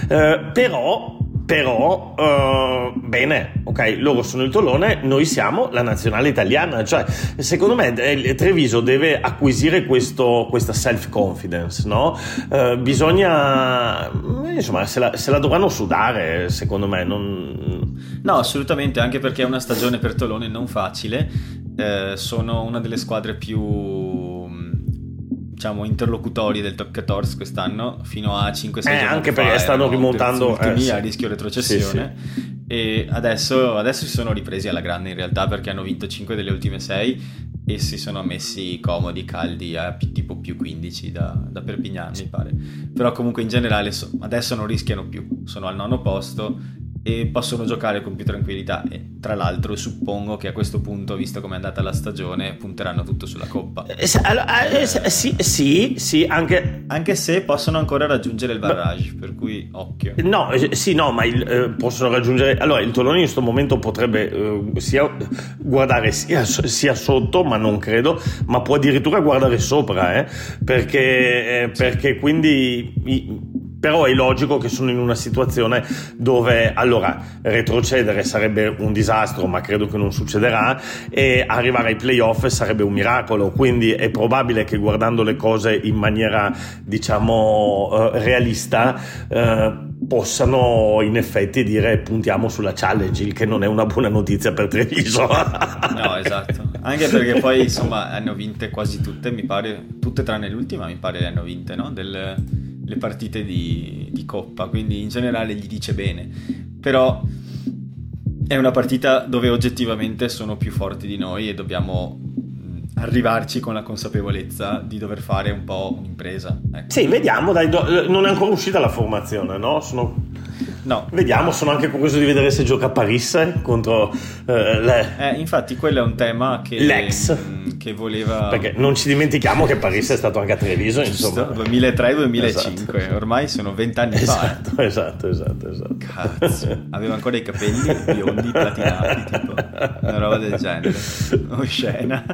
Eh, però però uh, bene, ok, loro sono il tolone, noi siamo la nazionale italiana, cioè secondo me eh, Treviso deve acquisire questo, questa self-confidence, no? Uh, bisogna, insomma, se la, se la, dovranno sudare, secondo me. Non... No, assolutamente, anche perché è una stagione per Tolone non facile, eh, sono una delle squadre più diciamo, interlocutori del top 14 quest'anno fino a 5-6 eh, anche perché stanno rimontando eh, sì. a rischio retrocessione sì, sì. e adesso, adesso, si sono ripresi alla grande in realtà perché hanno vinto 5 delle ultime 6 e si sono messi comodi, caldi a tipo più 15 da, da Perpignan mi pare però comunque in generale so, adesso non rischiano più sono al nono posto e possono giocare con più tranquillità. E tra l'altro suppongo che a questo punto visto come è andata la stagione punteranno tutto sulla coppa. Eh, eh, eh, sì, sì, sì anche... anche se possono ancora raggiungere il barrage per cui occhio. No sì no ma il, eh, possono raggiungere allora il Tolone in questo momento potrebbe eh, sia guardare sia, sia, sotto ma non credo ma può addirittura guardare sopra eh, perché, perché quindi però è logico che sono in una situazione dove allora retrocedere sarebbe un disastro, ma credo che non succederà, e arrivare ai playoff sarebbe un miracolo. Quindi è probabile che guardando le cose in maniera diciamo eh, realista eh, possano in effetti dire puntiamo sulla challenge, il che non è una buona notizia per Treviso. no, esatto. Anche perché poi insomma hanno vinte quasi tutte, mi pare, tutte tranne l'ultima, mi pare le hanno vinte, no? Del le partite di, di Coppa, quindi in generale gli dice bene. Però è una partita dove oggettivamente sono più forti di noi e dobbiamo arrivarci con la consapevolezza di dover fare un po' un'impresa. Ecco. Sì, vediamo, dai, do, non è ancora uscita la formazione, no? Sono No. Vediamo, sono anche curioso di vedere se gioca a Paris contro eh, le... Eh, infatti quello è un tema che, L'ex. Che voleva... Perché non ci dimentichiamo che Paris è stato anche a Treviso, insomma. 2003-2005, esatto. ormai sono vent'anni esatto, fa. Esatto, esatto, esatto. Cazzo, aveva ancora i capelli biondi, platinati, tipo una roba del genere. Oscena.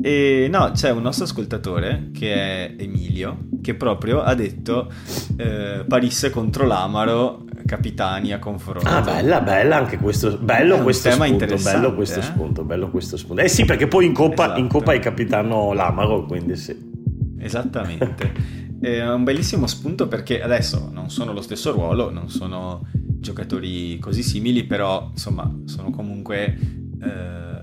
E no, c'è un nostro ascoltatore che è Emilio che proprio ha detto eh, Parisse contro l'Amaro capitani a confronto. Ah, bella, bella anche questo. Bello questo spunto. Bello questo eh? spunto. Bello questo spunto. Eh sì, perché poi in Coppa, esatto. in Coppa hai capitano l'Amaro, quindi sì. Esattamente. è un bellissimo spunto perché adesso non sono lo stesso ruolo, non sono giocatori così simili, però insomma sono comunque. Eh,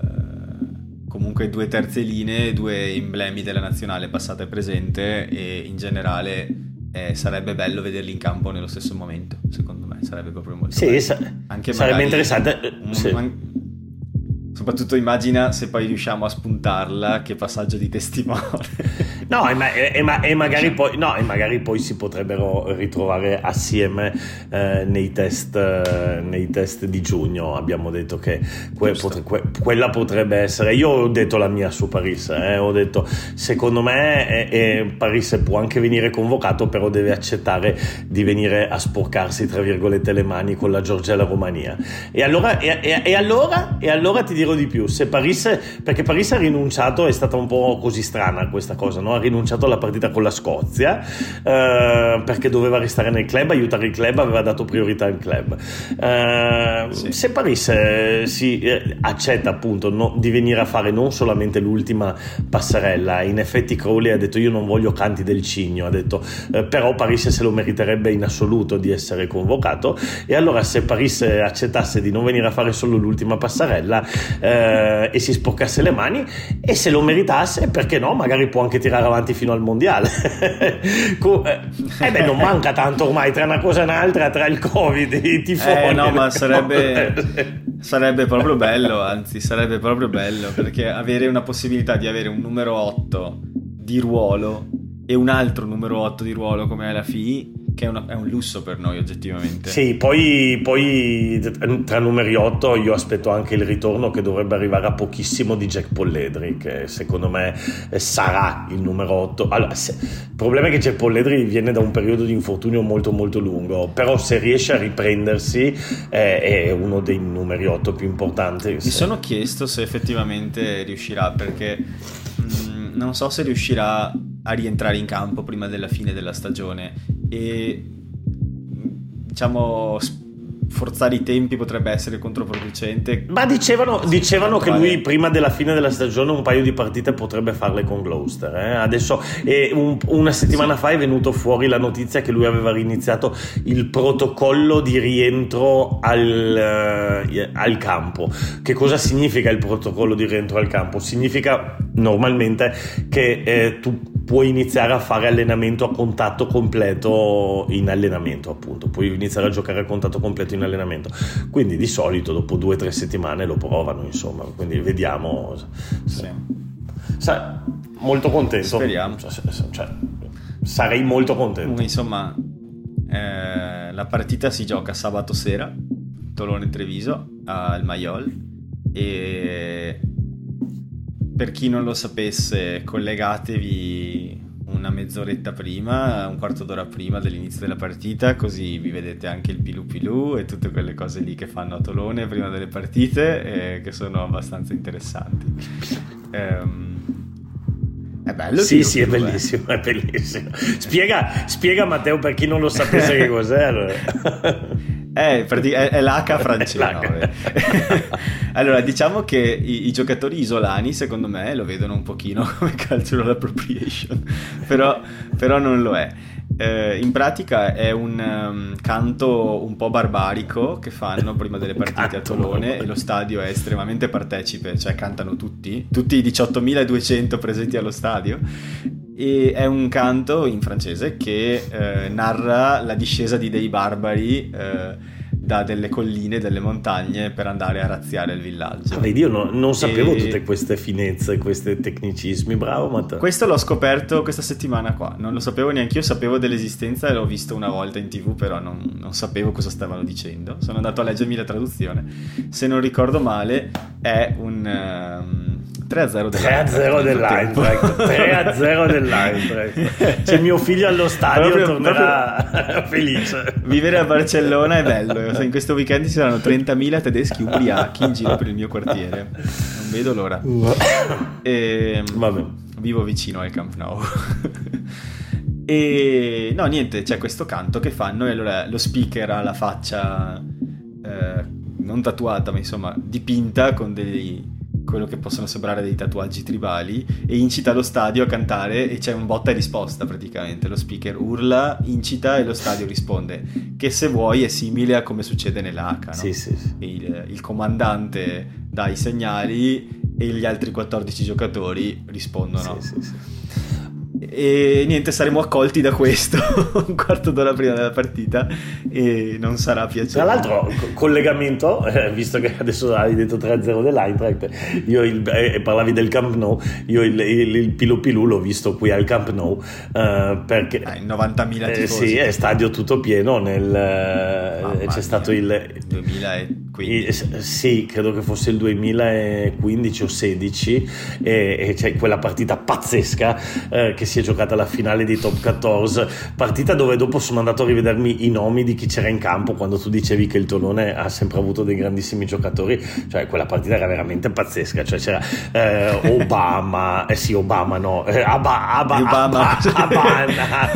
comunque due terze linee, due emblemi della nazionale passata e presente e in generale eh, sarebbe bello vederli in campo nello stesso momento, secondo me sarebbe proprio molto sì, bello. Sa- Anche sarebbe interessante. Un, sì. un, Soprattutto immagina se poi riusciamo a spuntarla, che passaggio di testimone. No, e, ma, e, ma, e, magari, poi, no, e magari, poi, si potrebbero ritrovare assieme eh, nei, test, eh, nei, test, di giugno. Abbiamo detto che que, potre, que, quella potrebbe essere. Io ho detto la mia su Paris. Eh, ho detto, secondo me eh, Paris può anche venire convocato, però deve accettare di venire a sporcarsi, tra virgolette, le mani con la Georgia e la Romania. E allora, e allora, e allora ti dirò di più. Se Paris, perché Paris ha rinunciato, è stata un po' così strana questa cosa, no? Ha rinunciato alla partita con la Scozia eh, perché doveva restare nel club, aiutare il club, aveva dato priorità al club. Eh, sì. Se Paris eh, si eh, accetta appunto no, di venire a fare non solamente l'ultima passerella, in effetti Crowley ha detto io non voglio canti del cigno, ha detto eh, però Paris se lo meriterebbe in assoluto di essere convocato e allora se Paris accettasse di non venire a fare solo l'ultima passerella eh, e si sporcasse le mani e se lo meritasse, perché no? Magari può anche tirare avanti fino al mondiale. eh beh, non manca tanto ormai tra una cosa e un'altra, tra il Covid, i tifoni. Eh no, ma sarebbe, sarebbe proprio bello, anzi, sarebbe proprio bello perché avere una possibilità di avere un numero 8 di ruolo e un altro numero 8 di ruolo come è la FI che è, una, è, un lusso per noi oggettivamente. Sì, poi, poi, tra numeri 8 io aspetto anche il ritorno che dovrebbe arrivare a pochissimo di Jack Polledri, che secondo me sarà il numero 8. Allora, se, il problema è che Jack Polledri viene da un periodo di infortunio molto molto lungo, però se riesce a riprendersi eh, è uno dei numeri 8 più importanti. Mi sono chiesto se effettivamente riuscirà perché... Mh, mm, non so se riuscirà a rientrare in campo prima della fine della stagione e diciamo forzare i tempi potrebbe essere controproducente. Ma dicevano, dicevano che lui prima della fine della stagione un paio di partite potrebbe farle con Gloucester. Eh? Adesso eh, un, una settimana sì. fa è venuto fuori la notizia che lui aveva iniziato il protocollo di rientro al, uh, al campo. Che cosa significa il protocollo di rientro al campo? Significa normalmente che eh, tu puoi iniziare a fare allenamento a contatto completo in allenamento, appunto, puoi iniziare a giocare a contatto completo in allenamento. Quindi di solito dopo due o tre settimane lo provano, insomma, quindi vediamo. Sì. Sai, molto contento. Speriamo. Cioè, cioè, sarei molto contento. Insomma, eh, la partita si gioca sabato sera, Tolone Treviso, al Maiol. E per chi non lo sapesse, collegatevi una mezz'oretta prima, un quarto d'ora prima dell'inizio della partita, così vi vedete anche il pilu pilu e tutte quelle cose lì che fanno a Tolone prima delle partite, eh, che sono abbastanza interessanti. Um, è bello Sì, sì, è bellissimo, è bellissimo. Spiega, spiega Matteo per chi non lo sapesse che cos'è. Allora. È, è, è l'H francese. allora, diciamo che i, i, giocatori isolani, secondo me, lo vedono un pochino come cultural appropriation, però, però non lo è. Eh, in pratica è un um, canto un po' barbarico che fanno prima delle partite a Tolone e lo stadio è estremamente partecipe, cioè cantano tutti, tutti i 18.200 presenti allo stadio e è un canto in francese che eh, narra la discesa di dei barbari eh, da delle colline, delle montagne per andare a razziare il villaggio. Ah, vedi, io no, non sapevo e... tutte queste finezze, questi tecnicismi, bravo Matteo. Questo l'ho scoperto questa settimana qua, non lo sapevo neanche io, sapevo dell'esistenza e l'ho visto una volta in tv, però non, non sapevo cosa stavano dicendo. Sono andato a leggermi la traduzione. Se non ricordo male è un... Um 3-0 dell'Eintracht. 3-0 dell'Eintracht. 3-0 dell'Eintracht. Se mio figlio allo stadio proprio, tornerà proprio felice. Vivere a Barcellona è bello. In questo weekend ci saranno 30.000 tedeschi ubriachi in giro per il mio quartiere. Non vedo l'ora. E, ehm, Vabbè. Vivo vicino al Camp Nou. e no, niente, c'è questo canto che fanno e allora lo speaker ha la faccia eh, non tatuata, ma insomma dipinta con dei quello che possono sembrare dei tatuaggi tribali e incita lo stadio a cantare e c'è un botta e risposta praticamente. Lo speaker urla, incita e lo stadio risponde, che se vuoi è simile a come succede nell'H. No? Sì, sì, sì. Il, il comandante dà i segnali e gli altri 14 giocatori rispondono. Sì, sì, sì. E niente, saremo accolti da questo un quarto d'ora prima della partita e non sarà piacevole. Tra l'altro, collegamento, eh, visto che adesso hai detto 3-0 dell'Eintracht, io il, eh, parlavi del Camp Nou, io il, il, il Pilu Pilu l'ho visto qui al Camp Nou eh, perché... Ah, 90.000 tifosi. Eh, sì, è stadio tutto pieno, nel, eh, c'è stato il... 2015. sì, credo che fosse il 2015 o 16 e, e c'è quella partita pazzesca eh, che si è giocata la finale di Top 14, partita dove dopo sono andato a rivedermi i nomi di chi c'era in campo quando tu dicevi che il Tolone ha sempre avuto dei grandissimi giocatori, cioè quella partita era veramente pazzesca, cioè c'era eh, Obama, eh sì Obama no, eh, Abba, Abba, Obama, Abba,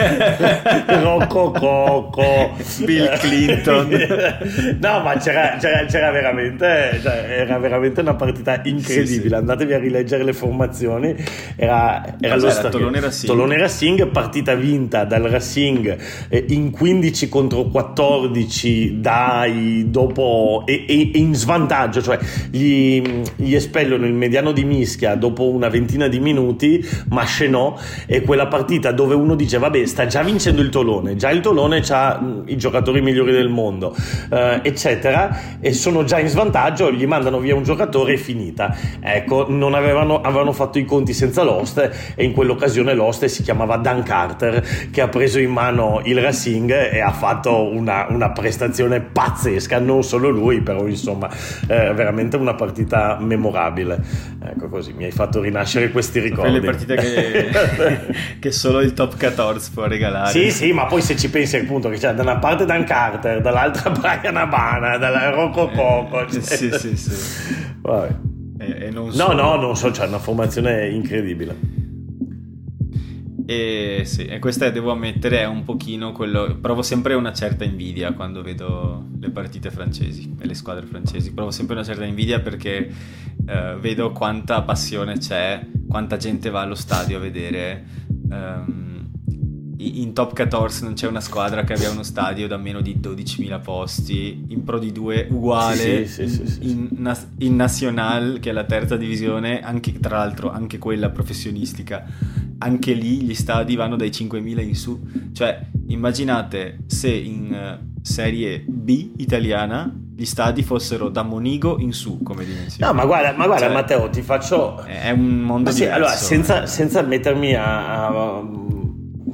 Rocco Coco, Bill Clinton, no ma c'era, c'era, c'era veramente, cioè, era veramente una partita incredibile, sì, sì. andatevi a rileggere le formazioni, era, era lo stadio. Tolone Racing. Tolone Racing, partita vinta dal Racing eh, in 15 contro 14 dai, dopo, e, e, in svantaggio, cioè gli, gli, espellono il mediano di Mischia dopo una ventina di minuti, ma Scenò è quella partita dove uno dice vabbè sta già vincendo il Tolone, già il Tolone ha i giocatori migliori del mondo, eh, eccetera, e sono già in svantaggio, gli mandano via un giocatore e finita. Ecco, non avevano, avevano fatto i conti senza l'oste e in quell'occasione l'oste si chiamava Dan Carter che ha preso in mano il Racing e ha fatto una, una prestazione pazzesca, non solo lui, però insomma eh, veramente una partita memorabile. Ecco così, mi hai fatto rinascere questi ricordi. Quelle partite che, che solo il top 14 può regalare. Sì, sì, ma poi se ci pensi appunto che c'è da una parte Dan Carter, dall'altra Brian Abana, dalla Rocco Coco. Eh, cioè... Sì, sì, sì. Vabbè. E, e non no, solo... no, non so, c'è una formazione incredibile. E sì, e questa devo ammettere è un pochino quello. Provo sempre una certa invidia quando vedo le partite francesi e le squadre francesi. Provo sempre una certa invidia perché eh, vedo quanta passione c'è, quanta gente va allo stadio a vedere. Um, in top 14 non c'è una squadra che abbia uno stadio da meno di 12.000 posti, in Pro di 2 uguale, sì, sì, sì, in, in National che è la terza divisione, anche, tra l'altro anche quella professionistica anche lì gli stadi vanno dai 5.000 in su. Cioè, immaginate se in uh, Serie B italiana gli stadi fossero da Monigo in su come dimensione. No, ma guarda, ma guarda cioè, Matteo, ti faccio... È un mondo sì, diverso. Allora, senza, senza mettermi a, a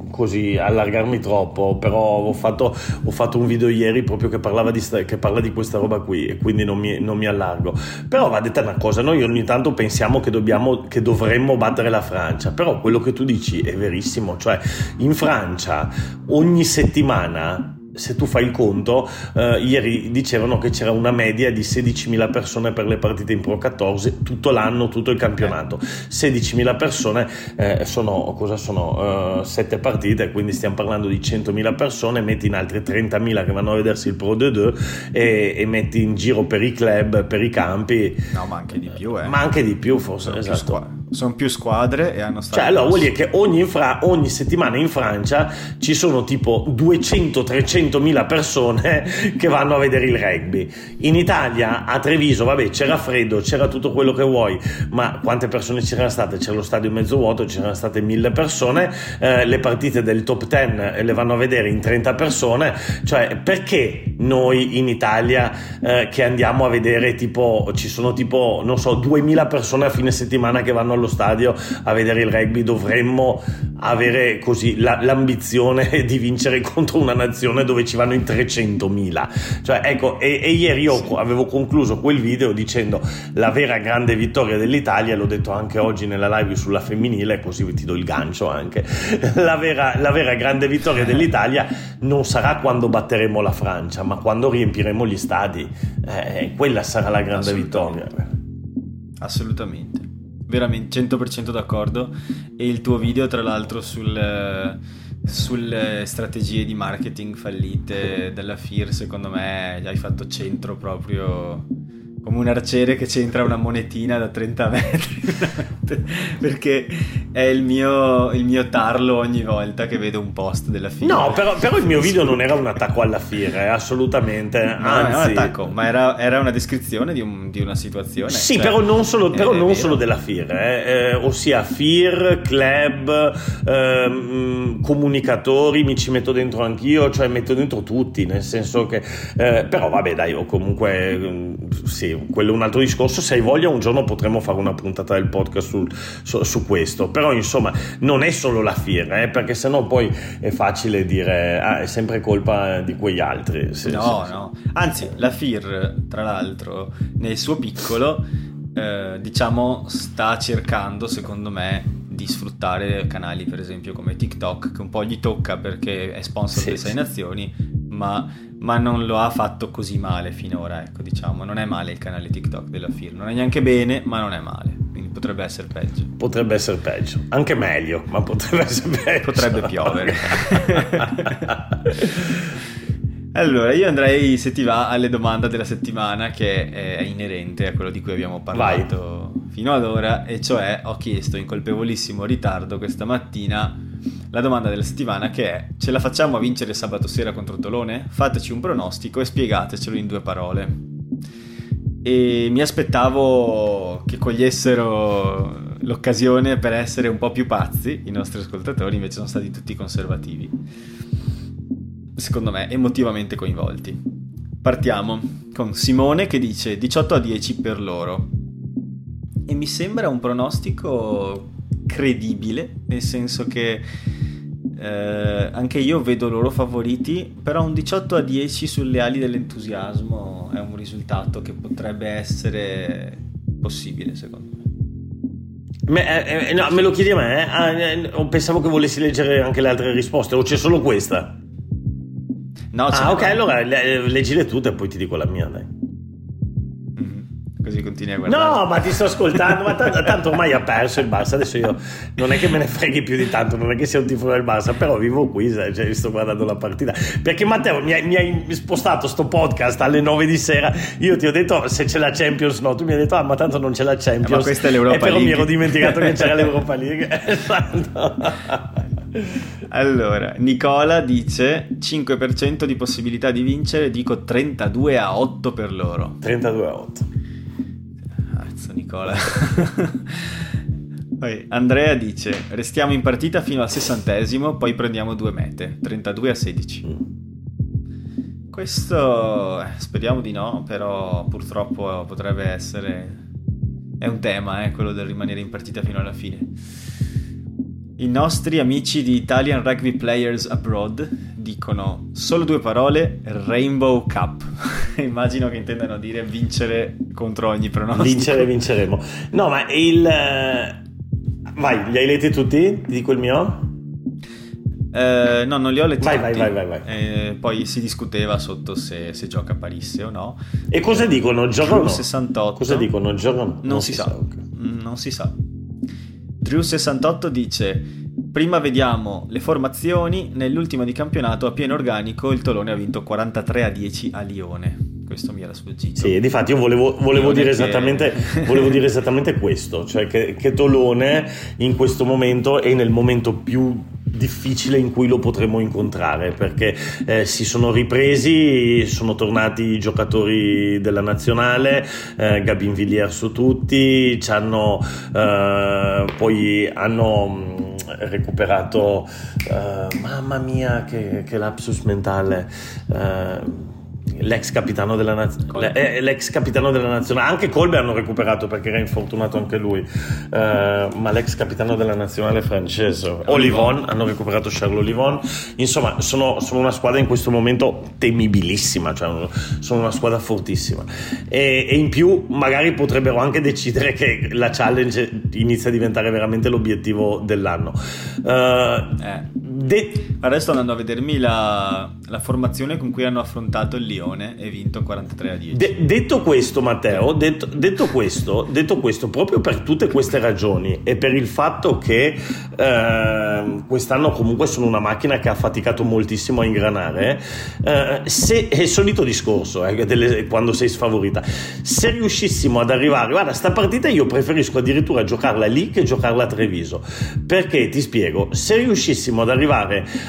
così allargarmi troppo, però ho fatto, ho fatto, un video ieri proprio che, di che, parla di questa roba qui e quindi non mi, non mi, allargo. Però va detta una cosa, noi ogni tanto pensiamo che, dobbiamo, che dovremmo battere la Francia, però quello che tu dici è verissimo, cioè in Francia ogni settimana se tu fai il conto, eh, ieri dicevano che c'era una media di 16.000 persone per le partite in Pro 14 tutto l'anno, tutto il campionato. 16.000 persone eh, sono, cosa sono? Uh, 7 partite, quindi stiamo parlando di 100.000 persone, metti in altri 30.000 che vanno a vedersi il Pro 2 e, e metti in giro per i club, per i campi. No, ma anche di più, eh. Ma anche di più, forse. Esatto. Sono più squadre e hanno stato. Cioè, allora vuol dire che ogni, fra- ogni, settimana in Francia ci sono tipo 200-300 mila persone che vanno a vedere il rugby. In Italia, a Treviso, vabbè, c'era freddo, c'era tutto quello che vuoi, ma quante persone c'erano state? C'era lo stadio mezzo vuoto, c'erano state mille persone, eh, le partite del top 10 le vanno a vedere in 30 persone. Cioè, perché noi in Italia eh, che andiamo a vedere tipo, ci sono tipo, non so, 2000 persone a fine settimana che vanno allo stadio a vedere il rugby, dovremmo avere così la, l'ambizione di vincere contro una nazione dove ci vanno in 300.000. Cioè, ecco, e, e ieri io sì. avevo concluso quel video dicendo la vera grande vittoria dell'Italia, l'ho detto anche oggi nella live sulla femminile, così ti do il gancio anche. La vera, la vera grande vittoria dell'Italia non sarà quando batteremo la Francia, ma quando riempiremo gli stadi. Eh, quella sarà la grande vittoria. Assolutamente veramente 100% d'accordo. E il tuo video tra l'altro sul, sulle strategie di marketing fallite della FIR secondo me hai fatto centro proprio come un arciere che c'entra una monetina da 30 metri perché è il mio, il mio, tarlo ogni volta che vedo un post della FIR no però, però il mio video non era un attacco alla FIR eh, assolutamente no, anzi... è un attacco ma era, era una descrizione di, un, di, una situazione sì cioè, però non solo, però non solo della FIR eh, eh, ossia FIR, club ehm, comunicatori mi ci metto dentro anch'io cioè metto dentro tutti nel senso che eh, però vabbè dai o comunque mm, sì quello è un altro discorso. Se hai voglia, un giorno potremo fare una puntata del podcast sul, su, su, questo. Però, insomma, non è solo la FIR, eh, perché sennò poi è facile dire ah, è sempre colpa di quegli altri. Sì, no, sì, no. Anzi, la FIR, tra l'altro, nel suo piccolo, eh, diciamo, sta cercando, secondo me, di sfruttare canali per esempio come TikTok che un po' gli tocca perché è sponsor sì, delle sei nazioni ma ma non lo ha fatto così male finora, ecco, diciamo, non è male il canale TikTok della FIR, non è neanche bene, ma non è male, potrebbe essere peggio. Potrebbe essere peggio, anche meglio, ma potrebbe essere peggio. Potrebbe piovere. allora, io andrei, se ti va, alle domande della settimana che è inerente a quello di cui abbiamo parlato Vai. fino ad ora, e cioè ho chiesto in colpevolissimo ritardo questa mattina la domanda della settimana che è ce la facciamo a vincere sabato sera contro Tolone? Fateci un pronostico e spiegatecelo in due parole. E mi aspettavo che cogliessero l'occasione per essere un po' più pazzi, i nostri ascoltatori invece sono stati tutti conservativi. Secondo me emotivamente coinvolti. Partiamo con Simone che dice 18 a 10 per loro. E mi sembra un pronostico credibile, nel senso che eh, anche io vedo loro favoriti, però un 18 a 10 sulle ali dell'entusiasmo è un risultato che potrebbe essere possibile secondo me. Me, eh, eh, no, me lo chiedi a me? Eh? Ah, eh, pensavo che volessi leggere anche le altre risposte, o c'è solo questa? No, ah, ok, allora leggile tutte e poi ti dico la mia, dai così continui a guardare. No, ma ti sto ascoltando, ma t- tanto ormai ha perso il Barça, adesso io non è che me ne freghi più di tanto, non è che sia un tifo del Barça, però vivo qui, cioè, sto guardando la partita. Perché Matteo mi hai, mi hai, spostato sto podcast alle 9 di sera, io ti ho detto se c'è la Champions, no, tu mi hai detto ah ma tanto non c'è la Champions. Eh, ma questa è l'Europa e però League. mi ero dimenticato che c'era l'Europa League. esatto. Allora, Nicola dice 5% di possibilità di vincere, dico 32 a 8 per loro. 32 a 8. Nicola. Poi Andrea dice: Restiamo in partita fino al sessantesimo, poi prendiamo due mete, 32 a 16. Mm. Questo eh, speriamo di no, però purtroppo potrebbe essere. È un tema, eh, quello del rimanere in partita fino alla fine. I nostri amici di Italian Rugby Players Abroad dicono solo due parole, Rainbow Cup. Immagino che intendano dire vincere contro ogni pronostico. Vincere, vinceremo. No, ma il... Eh, vai, li hai letti tutti? Ti dico il mio? Eh, no, non li ho letti vai, tutti. Vai, vai, vai, vai. Eh, poi si discuteva sotto se, se, gioca a Parisse o no. E cosa dicono? Gioca o no? 68. Cosa dicono? Gioca o no? Non, non si, si, sa. sa okay. Non si sa. Drew68 dice: Prima vediamo le formazioni. Nell'ultimo di campionato a pieno organico il Tolone ha vinto 43 a 10 a Lione. Questo mi era sfuggito. Sì, difatti io volevo, volevo, dire, esattamente, volevo dire, esattamente, questo, cioè che, che Tolone in questo momento è nel momento più difficile in cui lo potremo incontrare perché eh, si sono ripresi, sono tornati i giocatori della nazionale, eh, Gabin Villiers su tutti, hanno, eh, poi hanno mm, recuperato, eh, mamma mia che, che lapsus mentale eh, l'ex capitano della nazionale, eh, l'ex capitano della nazionale, anche Colbe hanno recuperato perché era infortunato anche lui, eh, ma l'ex capitano della nazionale francese, Olivon, hanno recuperato Charles Olivon, insomma sono, sono, una squadra in questo momento temibilissima, cioè sono una squadra fortissima. E, e, in più magari potrebbero anche decidere che la challenge inizia a diventare veramente l'obiettivo dell'anno. Uh, eh. De- Adesso andando a vedermi la, la formazione con cui hanno affrontato il Lione e vinto 43 a 10. De- detto questo, Matteo, detto, detto, questo, detto, questo, proprio per tutte queste ragioni e per il fatto che eh, quest'anno comunque sono una macchina che ha faticato moltissimo a ingranare, eh, se, è il solito discorso eh, delle, quando sei sfavorita, se riuscissimo ad arrivare, guarda, sta partita io preferisco addirittura giocarla lì che giocarla a Treviso, perché ti spiego, se riuscissimo ad arrivare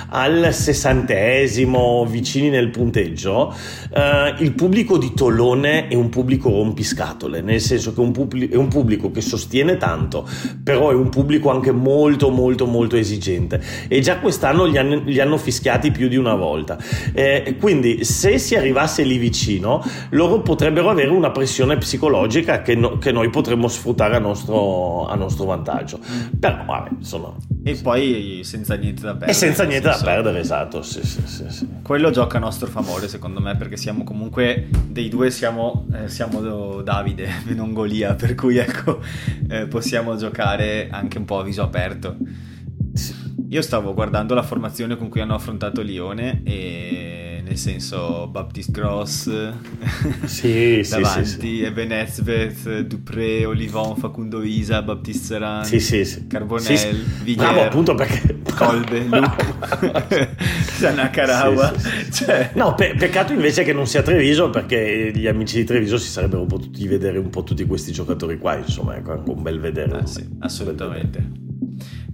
al sessantesimo vicini nel punteggio, Uh, il pubblico di Tolone è un pubblico rompiscatole, nel senso che un, pubblico, è un, pubblico che sostiene tanto, però è un pubblico anche molto molto molto esigente e già quest'anno li hanno, li hanno fischiati più di una volta. Eh, quindi se si arrivasse lì vicino, loro potrebbero avere una pressione psicologica che, no, che noi potremmo sfruttare a nostro, a nostro vantaggio. Però vabbè, insomma... E poi senza niente da perdere. E senza niente senso, da perdere, esatto. Sì, sì, sì, Quello gioca a nostro favore, secondo me, perché siamo comunque dei due siamo, eh, siamo Davide non Golia per cui ecco eh, possiamo giocare anche un po' a viso aperto io stavo guardando la formazione con cui hanno affrontato Lione e nel senso Baptiste Gross sì, davanti, sì, sì, Eben Ezbeth, Dupré, Olivon, Facundo Isa, Baptiste Seran, sì, sì, sì. Carbonell, sì, Villiers, Bravo, appunto perché... Colbe, Luke, Sanakarawa. Cioè... No, pe- peccato invece che non sia Treviso perché gli amici di Treviso si sarebbero potuti vedere un po' tutti questi giocatori qua, insomma, è anche un bel vedere. Ah, sì, assolutamente.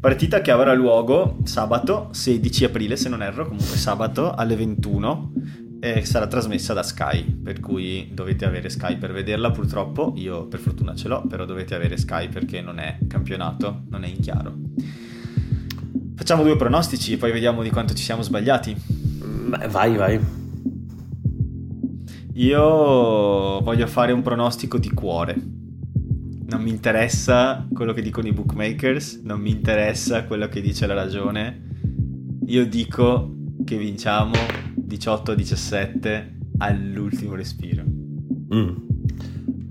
Partita che avrà luogo sabato 16 aprile, se non erro, comunque sabato alle 21 e sarà trasmessa da Sky, per cui dovete avere Sky per vederla purtroppo, io per fortuna ce l'ho, però dovete avere Sky perché non è campionato, non è in chiaro. Facciamo due pronostici e poi vediamo di quanto ci siamo sbagliati. Vai, vai. Io voglio fare un pronostico di cuore non mi interessa quello che dicono i bookmakers, non mi interessa quello che dice la ragione. Io dico che vinciamo 18-17 all'ultimo respiro. Mm.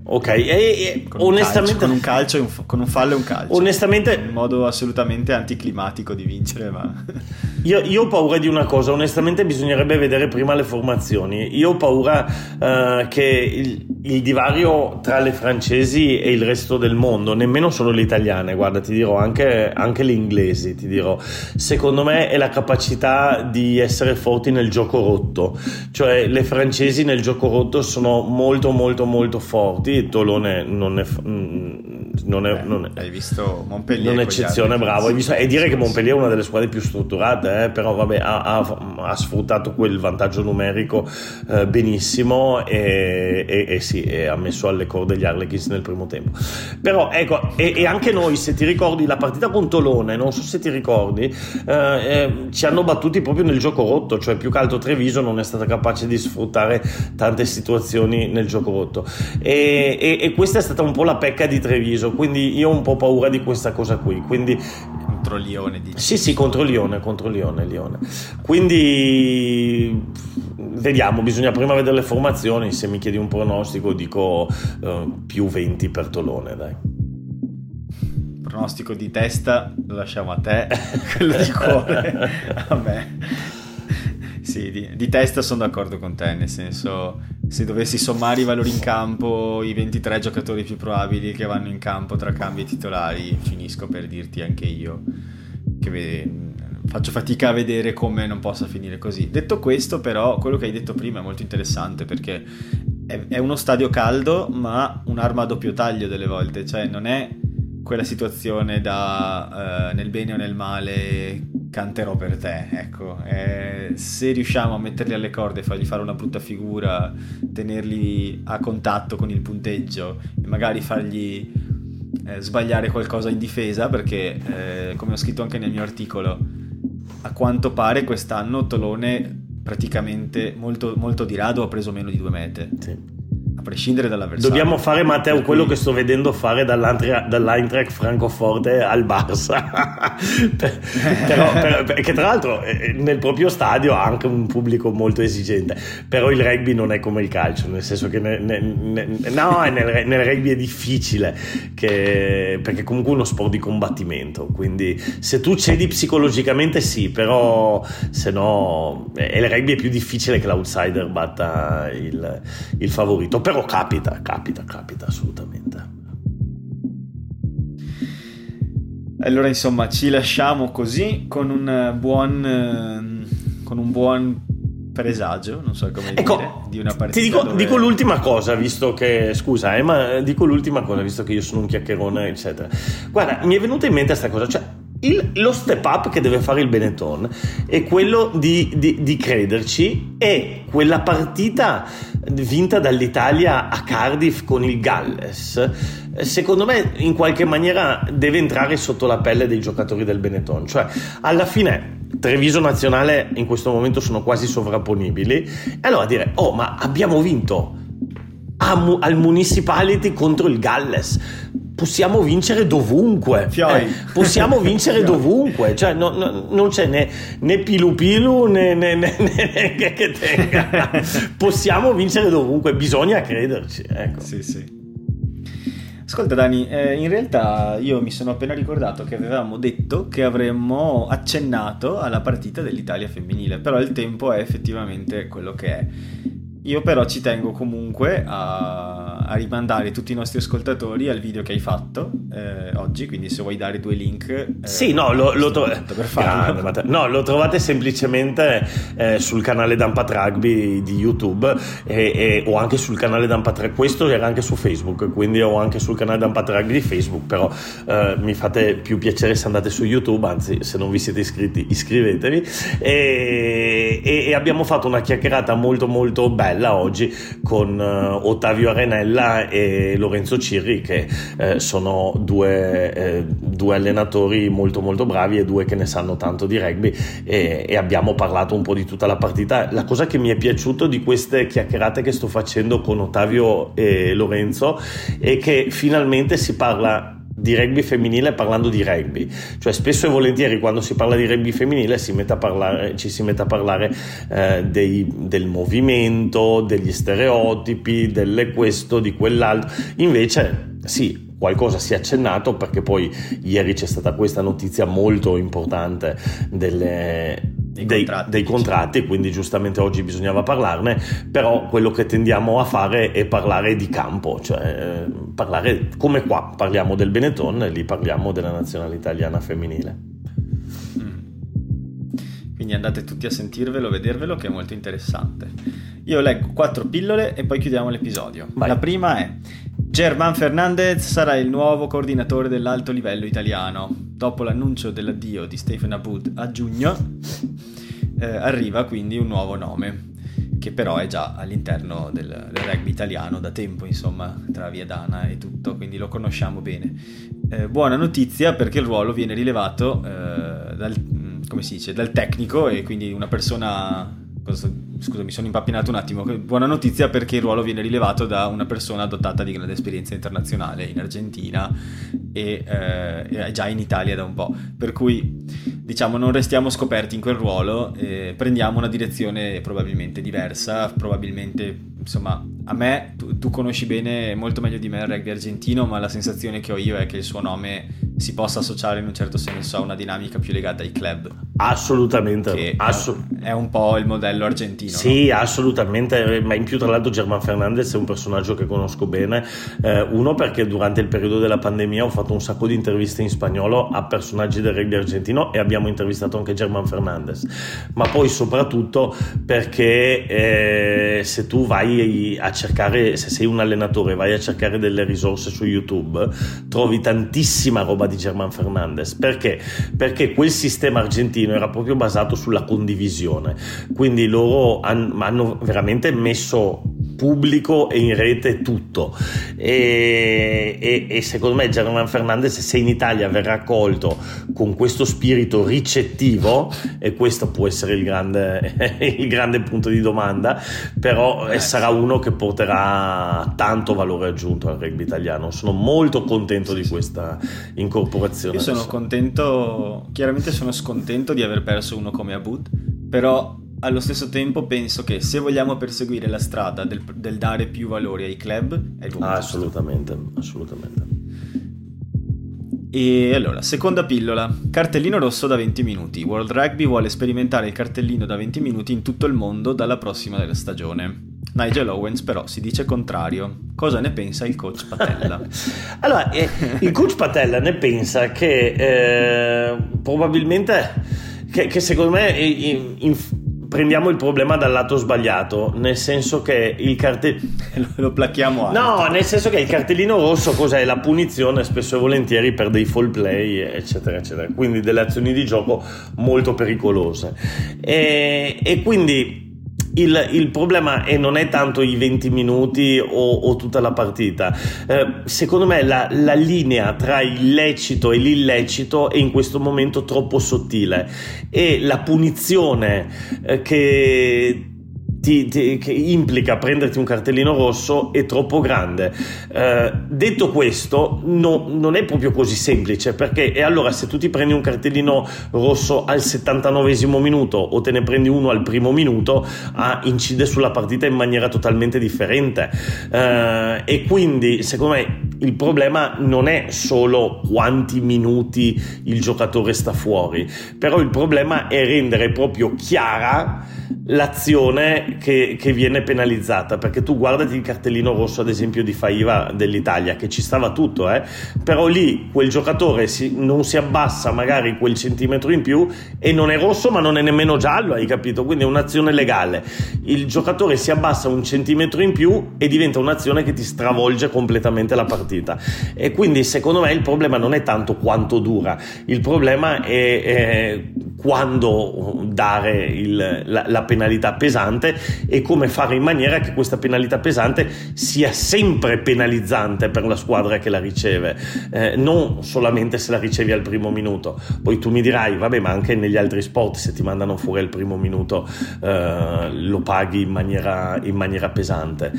Ok, e, e con onestamente... Un calcio, con, un calcio con un fallo e un calcio. Onestamente... In modo assolutamente anticlimatico di vincere, ma... io, io, ho paura di una cosa, onestamente bisognerebbe vedere prima le formazioni. Io ho paura uh, che il, il, divario tra le francesi e il resto del mondo, nemmeno solo le italiane, guarda, ti dirò anche, anche le inglesi, ti dirò, secondo me è la capacità di essere forti nel gioco rotto. Cioè le francesi nel gioco rotto sono molto molto molto forti Tolone non è, mm, non è, non è hai visto Montpellier non è eccezione bravo. Visto, e dire che Montpellier è una delle squadre più strutturate eh, però vabbè ha, ha, ha, sfruttato quel vantaggio numerico eh, benissimo e, e, e, sì e ha messo alle corde gli Harlequins nel primo tempo. Però ecco e, e, anche noi se ti ricordi la partita con Tolone non so se ti ricordi eh, eh, ci hanno battuti proprio nel gioco rotto cioè più che altro Treviso non è stata capace di sfruttare tante situazioni nel gioco rotto. E e, e, questa è stata un po' la pecca di Treviso, quindi io ho un po' paura di questa cosa qui. Quindi contro Lione. Dici. Sì, sì, contro Lione, contro Lione, Lione. Quindi vediamo, bisogna prima vedere le formazioni, se mi chiedi un pronostico dico uh, più 20 per Tolone, dai. Pronostico di testa lo lasciamo a te, quello di cuore a me. Sì, di, di, testa sono d'accordo con te, nel senso se dovessi sommare i valori in campo, i 23 giocatori più probabili che vanno in campo tra cambi e titolari, finisco per dirti anche io che faccio fatica a vedere come non possa finire così. Detto questo, però, quello che hai detto prima è molto interessante perché è, è uno stadio caldo, ma un'arma a doppio taglio delle volte, cioè non è quella situazione da uh, nel bene o nel male canterò per te, ecco. Eh, se riusciamo a metterli alle corde, fargli fare una brutta figura, tenerli a contatto con il punteggio e magari fargli eh, sbagliare qualcosa in difesa, perché eh, come ho scritto anche nel mio articolo, a quanto pare quest'anno Tolone praticamente molto, molto di rado ha preso meno di due mete. Sì prescindere dall'avversario. Dobbiamo fare, Matteo, quello cui... che sto vedendo fare dall'Eintracht Francoforte al Barça. però, per, perché tra l'altro eh, nel proprio stadio ha anche un pubblico molto esigente. Però il rugby non è come il calcio, nel senso che ne, ne, ne, no, nel, nel, rugby è difficile, che, perché comunque è uno sport di combattimento. Quindi se tu cedi psicologicamente sì, però se no... E il rugby è più difficile che l'outsider batta il, il favorito. Però però capita, capita, capita assolutamente. Allora, insomma, ci lasciamo così con un buon, eh, con un buon presagio, non so come ecco, dire, di una partita. Ti dico, dove... dico, l'ultima cosa, visto che, scusa, eh, ma dico l'ultima cosa, visto che io sono un chiacchierone, eccetera. Guarda, mi è venuta in mente questa cosa, cioè il, lo step up che deve fare il Benetton è quello di, di, di crederci e quella partita vinta dall'Italia a Cardiff con il Galles secondo me in qualche maniera deve entrare sotto la pelle dei giocatori del Benetton. Cioè alla fine Treviso Nazionale in questo momento sono quasi sovrapponibili. E allora dire oh ma abbiamo vinto al Municipality contro il Galles possiamo vincere dovunque. Eh, possiamo vincere dovunque. Cioè, no, no, non c'è né, né, pilu pilu né, né, né, né che tenga. possiamo vincere dovunque, bisogna crederci. Ecco. Sì, sì. Ascolta Dani, eh, in realtà io mi sono appena ricordato che avevamo detto che avremmo accennato alla partita dell'Italia femminile, però il tempo è effettivamente quello che è. Io però ci tengo comunque a, a, rimandare tutti i nostri ascoltatori al video che hai fatto eh, oggi, quindi se vuoi dare due link... Eh, sì, no lo, lo, tro- Grande, no, lo, trovate semplicemente eh, sul canale Dampat Rugby di YouTube e, e, o anche sul canale Dampat Rugby, questo era anche su Facebook, quindi ho anche sul canale Dampat Rugby di Facebook, però eh, mi fate più piacere se andate su YouTube, anzi se non vi siete iscritti iscrivetevi. E, e, abbiamo fatto una chiacchierata molto molto bella oggi con uh, Ottavio Arenella e Lorenzo Cirri che eh, sono due, eh, due, allenatori molto molto bravi e due che ne sanno tanto di rugby e, e, abbiamo parlato un po' di tutta la partita. La cosa che mi è piaciuto di queste chiacchierate che sto facendo con Ottavio e Lorenzo è che finalmente si parla di rugby femminile parlando di rugby, cioè spesso e volentieri quando si parla di rugby femminile si parlare, ci si mette a parlare eh, dei, del movimento, degli stereotipi, delle questo, di quell'altro, invece sì, qualcosa si è accennato perché poi ieri c'è stata questa notizia molto importante delle, dei, dei, contratti, dei contratti, quindi giustamente oggi bisognava parlarne, però quello che tendiamo a fare è parlare di campo, cioè parlare come qua parliamo del Benetton e lì parliamo della nazionale italiana femminile. Mm. Quindi andate tutti a sentirvelo, vedervelo che è molto interessante. Io leggo quattro pillole e poi chiudiamo l'episodio. Vai. La prima è German Fernandez sarà il nuovo coordinatore dell'alto livello italiano. Dopo l'annuncio dell'addio di Stephen Abud a giugno, eh, arriva quindi un nuovo nome, che però è già all'interno del, del, rugby italiano da tempo, insomma, tra Viadana e tutto, quindi lo conosciamo bene. Eh, buona notizia perché il ruolo viene rilevato eh, dal, dice, dal tecnico e quindi una persona cosa, scusa, mi sono impappinato un attimo. Buona notizia perché il ruolo viene rilevato da una persona dotata di grande esperienza internazionale in Argentina e eh, già in Italia da un po'. Per cui, diciamo, non restiamo scoperti in quel ruolo, eh, prendiamo una direzione probabilmente diversa, probabilmente insomma, a me, tu, tu, conosci bene, molto meglio di me il rugby argentino, ma la sensazione che ho io è che il suo nome si possa associare in un certo senso a una dinamica più legata ai club. Assolutamente. Assu- è un po' il modello argentino. Sì, no? assolutamente, ma in più tra l'altro German Fernandez è un personaggio che conosco bene, eh, uno perché durante il periodo della pandemia ho fatto un sacco di interviste in spagnolo a personaggi del rugby argentino e abbiamo intervistato anche German Fernandez, ma poi soprattutto perché eh, se tu vai a cercare, se sei un allenatore, vai a cercare delle risorse su YouTube, trovi tantissima roba di German Fernandez. Perché? Perché quel sistema argentino era proprio basato sulla condivisione. Quindi loro hanno, veramente messo pubblico e in rete tutto. E, e, e, secondo me German Fernandez, se in Italia verrà accolto con questo spirito ricettivo, e questo può essere il grande, il grande punto di domanda, però eh, sarà uno che porterà tanto valore aggiunto al rugby italiano. Sono molto contento di questa incorporazione. Io sono adesso. contento, chiaramente sono scontento di aver perso uno come Abud, però allo stesso tempo penso che se vogliamo perseguire la strada del, del dare più valore ai club è il momento. Ah, assolutamente, assolutamente. E allora, seconda pillola, cartellino rosso da 20 minuti. World Rugby vuole sperimentare il cartellino da 20 minuti in tutto il mondo dalla prossima stagione. Nigel Owens però si dice contrario. Cosa ne pensa il coach Patella? allora, eh, il coach Patella ne pensa che eh, probabilmente, che, che, secondo me in, in, prendiamo il problema dal lato sbagliato, nel senso che il cartellino... lo placchiamo alto. No, nel senso che il cartellino rosso cos'è? La punizione spesso e volentieri per dei fall play, eccetera, eccetera. Quindi delle azioni di gioco molto pericolose. E, e quindi il, il, problema è, non è tanto i 20 minuti o, o tutta la partita. Eh, secondo me la, la, linea tra il lecito e l'illecito è in questo momento troppo sottile e la punizione eh, che ti, ti, che implica prenderti un cartellino rosso è troppo grande. Eh, detto questo, no, non è proprio così semplice perché e allora se tu ti prendi un cartellino rosso al 79 minuto o te ne prendi uno al primo minuto, ah, incide sulla partita in maniera totalmente differente. Eh, e quindi, secondo me, il problema non è solo quanti minuti il giocatore sta fuori, però il problema è rendere proprio chiara l'azione che, che, viene penalizzata perché tu guardati il cartellino rosso ad esempio di Faiva dell'Italia che ci stava tutto eh? però lì quel giocatore si, non si abbassa magari quel centimetro in più e non è rosso ma non è nemmeno giallo hai capito? Quindi è un'azione legale. Il giocatore si abbassa un centimetro in più e diventa un'azione che ti stravolge completamente la partita. E quindi secondo me il problema non è tanto quanto dura il problema è, è quando dare il, la, la penalità pesante e come fare in maniera che questa penalità pesante sia sempre penalizzante per la squadra che la riceve, eh, non solamente se la ricevi al primo minuto. Poi tu mi dirai, vabbè, ma anche negli altri sport se ti mandano fuori al primo minuto eh, lo paghi in maniera, in maniera pesante.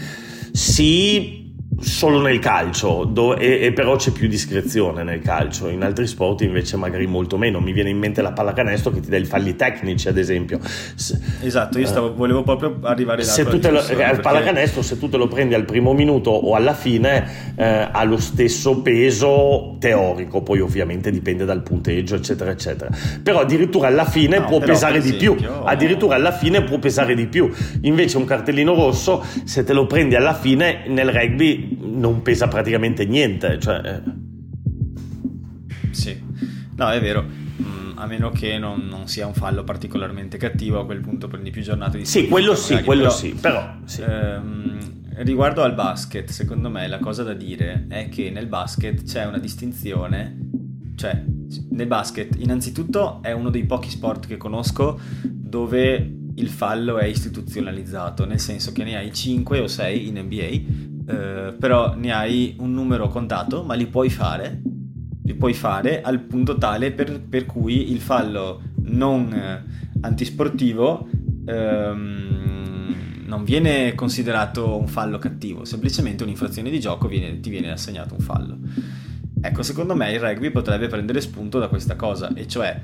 Sì, solo nel calcio dove, e, e, però c'è più discrezione nel calcio. In altri sport invece magari molto meno. Mi viene in mente la pallacanestro che ti dà i falli tecnici ad esempio. Esatto io stavo, uh, volevo proprio arrivare là se tu te lo, al perché... pallacanestro se tu te lo prendi al primo minuto o alla fine eh, ha lo stesso peso teorico. Poi ovviamente dipende dal punteggio eccetera eccetera. Però addirittura alla fine no, può pesare di più. addirittura alla fine può pesare di più. Invece un cartellino rosso se te lo prendi alla fine nel rugby non pesa praticamente niente. Cioè... Eh. Sì, no, è vero. Mm, a meno che non, non, sia un fallo particolarmente cattivo, a quel punto prendi più giornate di Sì, quello sì, quello però, sì, però sì. Ehm, riguardo al basket, secondo me la cosa da dire è che nel basket c'è una distinzione, cioè nel basket innanzitutto è uno dei pochi sport che conosco dove il fallo è istituzionalizzato, nel senso che ne hai 5 o 6 in NBA eh, però ne hai un numero contato, ma li puoi fare, li puoi fare al punto tale per, per cui il fallo non eh, antisportivo ehm, non viene considerato un fallo cattivo, semplicemente un'infrazione di gioco viene, ti viene assegnato un fallo. Ecco, secondo me il rugby potrebbe prendere spunto da questa cosa, e cioè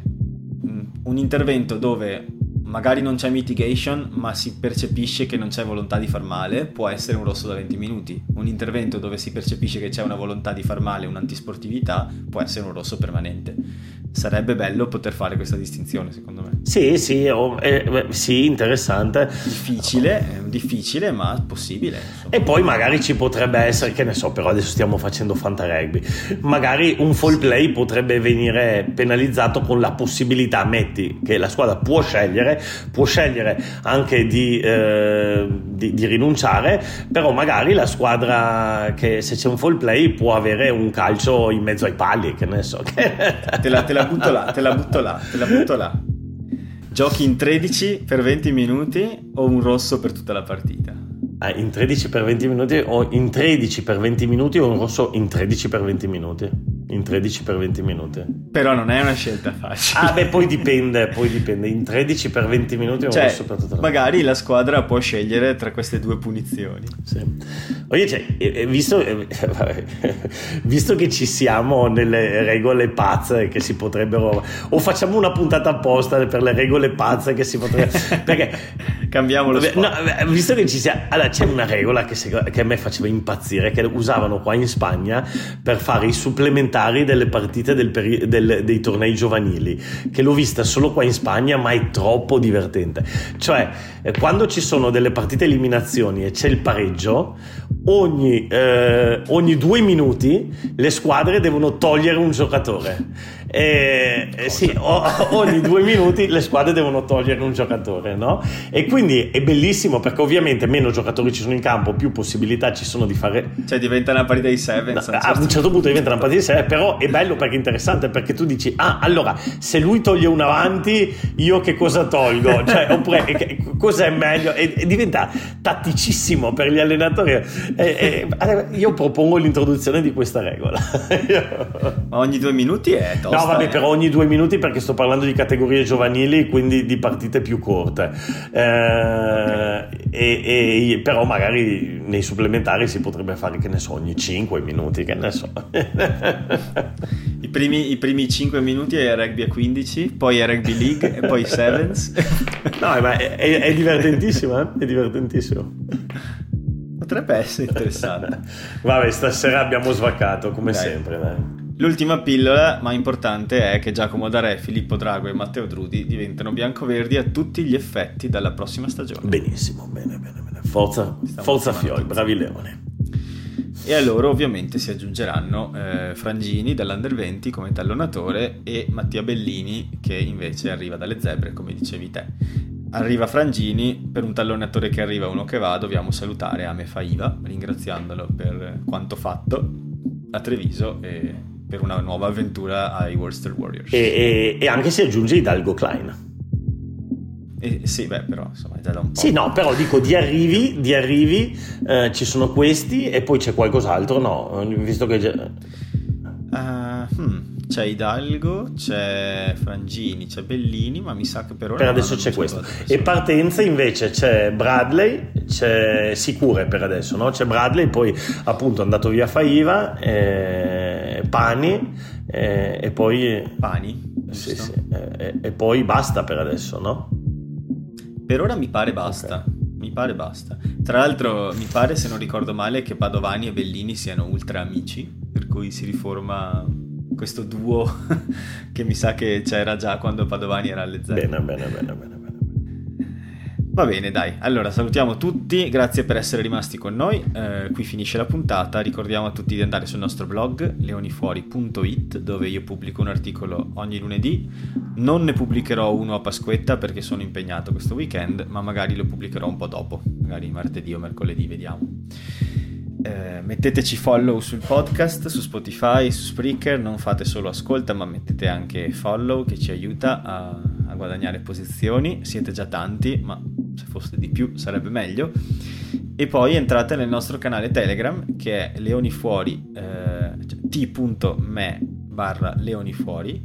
un intervento dove magari non c'è mitigation, ma si percepisce che non c'è volontà di far male, può essere un rosso da 20 minuti. Un intervento dove si percepisce che c'è una volontà di far male, un'antisportività, può essere un rosso permanente sarebbe bello poter fare questa distinzione, secondo me. Sì, sì, oh, eh, sì interessante. Difficile, difficile, ma possibile. Insomma. E poi magari ci potrebbe essere, che ne so, però adesso stiamo facendo Fanta Rugby, magari un fall play potrebbe venire penalizzato con la possibilità, metti, che la squadra può scegliere, può scegliere anche di, eh, di, di rinunciare, però magari la squadra che se c'è un fall play può avere un calcio in mezzo ai pali, che ne so. te la, te la la butto là, te la butto là, te la butto là. Giochi in 13 per 20 minuti o un rosso per tutta la partita? Ah, in 13 per 20 minuti o in 13 per 20 minuti o un rosso in 13 per 20 minuti? in 13 per 20 minuti. Però non è una scelta facile. Ah, beh, poi dipende, poi dipende. In 13 per 20 minuti cioè, soprattutto magari la squadra può scegliere tra queste due punizioni. Sì. Oye, cioè, visto, visto, che ci siamo nelle regole pazze che si potrebbero o facciamo una puntata apposta per le regole pazze che si potrebbero perché cambiamo lo no, visto che ci sia allora c'è una regola che, che a me faceva impazzire che usavano qua in Spagna per fare i supplementari delle partite del peri- del, dei tornei giovanili, che l'ho vista solo qua in Spagna, ma è troppo divertente. Cioè, eh, quando ci sono delle partite eliminazioni e c'è il pareggio, ogni, eh, ogni due minuti le squadre devono togliere un giocatore. Eh, sì, o, ogni due minuti le squadre devono togliere un giocatore, no? E quindi è bellissimo perché ovviamente meno giocatori ci sono in campo, più possibilità ci sono di fare. Cioè diventa una partita di 7. No, a un certo punto diventa una partita di 7, però è bello perché è interessante perché tu dici, ah, allora se lui toglie un avanti, io che cosa tolgo? Cioè, oppure cos'è meglio? E, e, diventa tatticissimo per gli allenatori. E, e, io propongo l'introduzione di questa regola. Ma ogni due minuti è tosta. No, vabbè, però ogni due minuti perché sto parlando di categorie giovanili, quindi di partite più corte. Eh, e, e, però magari nei supplementari si potrebbe fare, che ne so, ogni 5 minuti, che ne so. I primi, I primi 5 minuti è rugby a 15, poi è rugby league e poi sevens. no, ma è, è, è divertentissimo, eh? È divertentissimo. Potrebbe essere interessante. Vabbè, stasera abbiamo svaccato, come dai. sempre, dai. L'ultima pillola, ma importante, è che Giacomo Darè, Filippo Drago e Matteo Drudi diventano biancoverdi a tutti gli effetti dalla prossima stagione. Benissimo, bene, bene, bene. Forza, forza Fioi, bravi Leone. E a loro ovviamente si aggiungeranno eh, Frangini dall'Under 20 come tallonatore e Mattia Bellini che invece arriva dalle zebre, come dicevi te. Arriva Frangini, per un tallonatore che arriva uno che va, dobbiamo salutare Ame Faiva, ringraziandolo per quanto fatto a Treviso e per una nuova avventura ai Worcester Warriors. E, e, e anche si aggiunge Hidalgo Klein. Eh, sì, beh, però insomma è già da un po'. Sì, no, però dico di arrivi, di arrivi eh, ci sono questi e poi c'è qualcos'altro, no? Visto che. Già... Uh, hmm, c'è Hidalgo, c'è Frangini, c'è Bellini, ma mi sa che per ora. Per adesso c'è questo. E partenza invece c'è Bradley, c'è Sicure per adesso, no? C'è Bradley, poi appunto è andato via Faiva. Eh pani eh, e poi... Pani? Sì, sì, e, e, poi basta per adesso, no? Per ora mi pare basta. Okay. Mi pare basta. Tra l'altro, mi pare, se non ricordo male, che Padovani e Bellini siano ultra amici, per cui si riforma questo duo che mi sa che c'era già quando Padovani era alle zero. Bene, bene, bene, bene. Va bene, dai. Allora, salutiamo tutti, grazie per essere rimasti con noi. Eh, qui finisce la puntata. Ricordiamo a tutti di andare sul nostro blog leonifuori.it dove io pubblico un articolo ogni lunedì. Non ne pubblicherò uno a Pasquetta perché sono impegnato questo weekend, ma magari lo pubblicherò un po' dopo, magari martedì o mercoledì, vediamo. Eh, metteteci follow sul podcast, su Spotify, su Spreaker, non fate solo ascolta ma mettete anche follow che ci aiuta a, a guadagnare posizioni, siete già tanti ma se foste di più sarebbe meglio. E poi entrate nel nostro canale Telegram che è leonifuori, eh, cioè t.me barra leonifuori.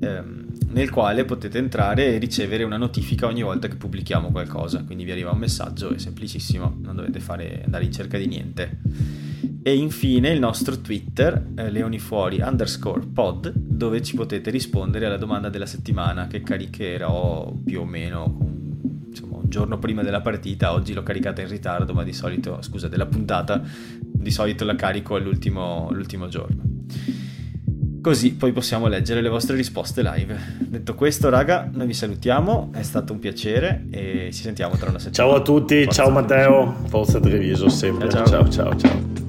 Eh, nel quale potete entrare e ricevere una notifica ogni volta che pubblichiamo qualcosa. Quindi vi arriva un messaggio, è semplicissimo, non dovete fare, andare in cerca di niente. E infine il nostro Twitter, eh, leonifuori underscore pod, dove ci potete rispondere alla domanda della settimana che caricherò più o meno insomma, un giorno prima della partita. Oggi l'ho caricata in ritardo, ma di solito, scusa, della puntata, di solito la carico all'ultimo giorno. Così poi possiamo leggere le vostre risposte live. Detto questo, raga, noi vi salutiamo, è stato un piacere e ci sentiamo tra una settimana. Ciao a tutti, Forza ciao Matteo, Forza Treviso sempre. ciao ciao ciao. ciao.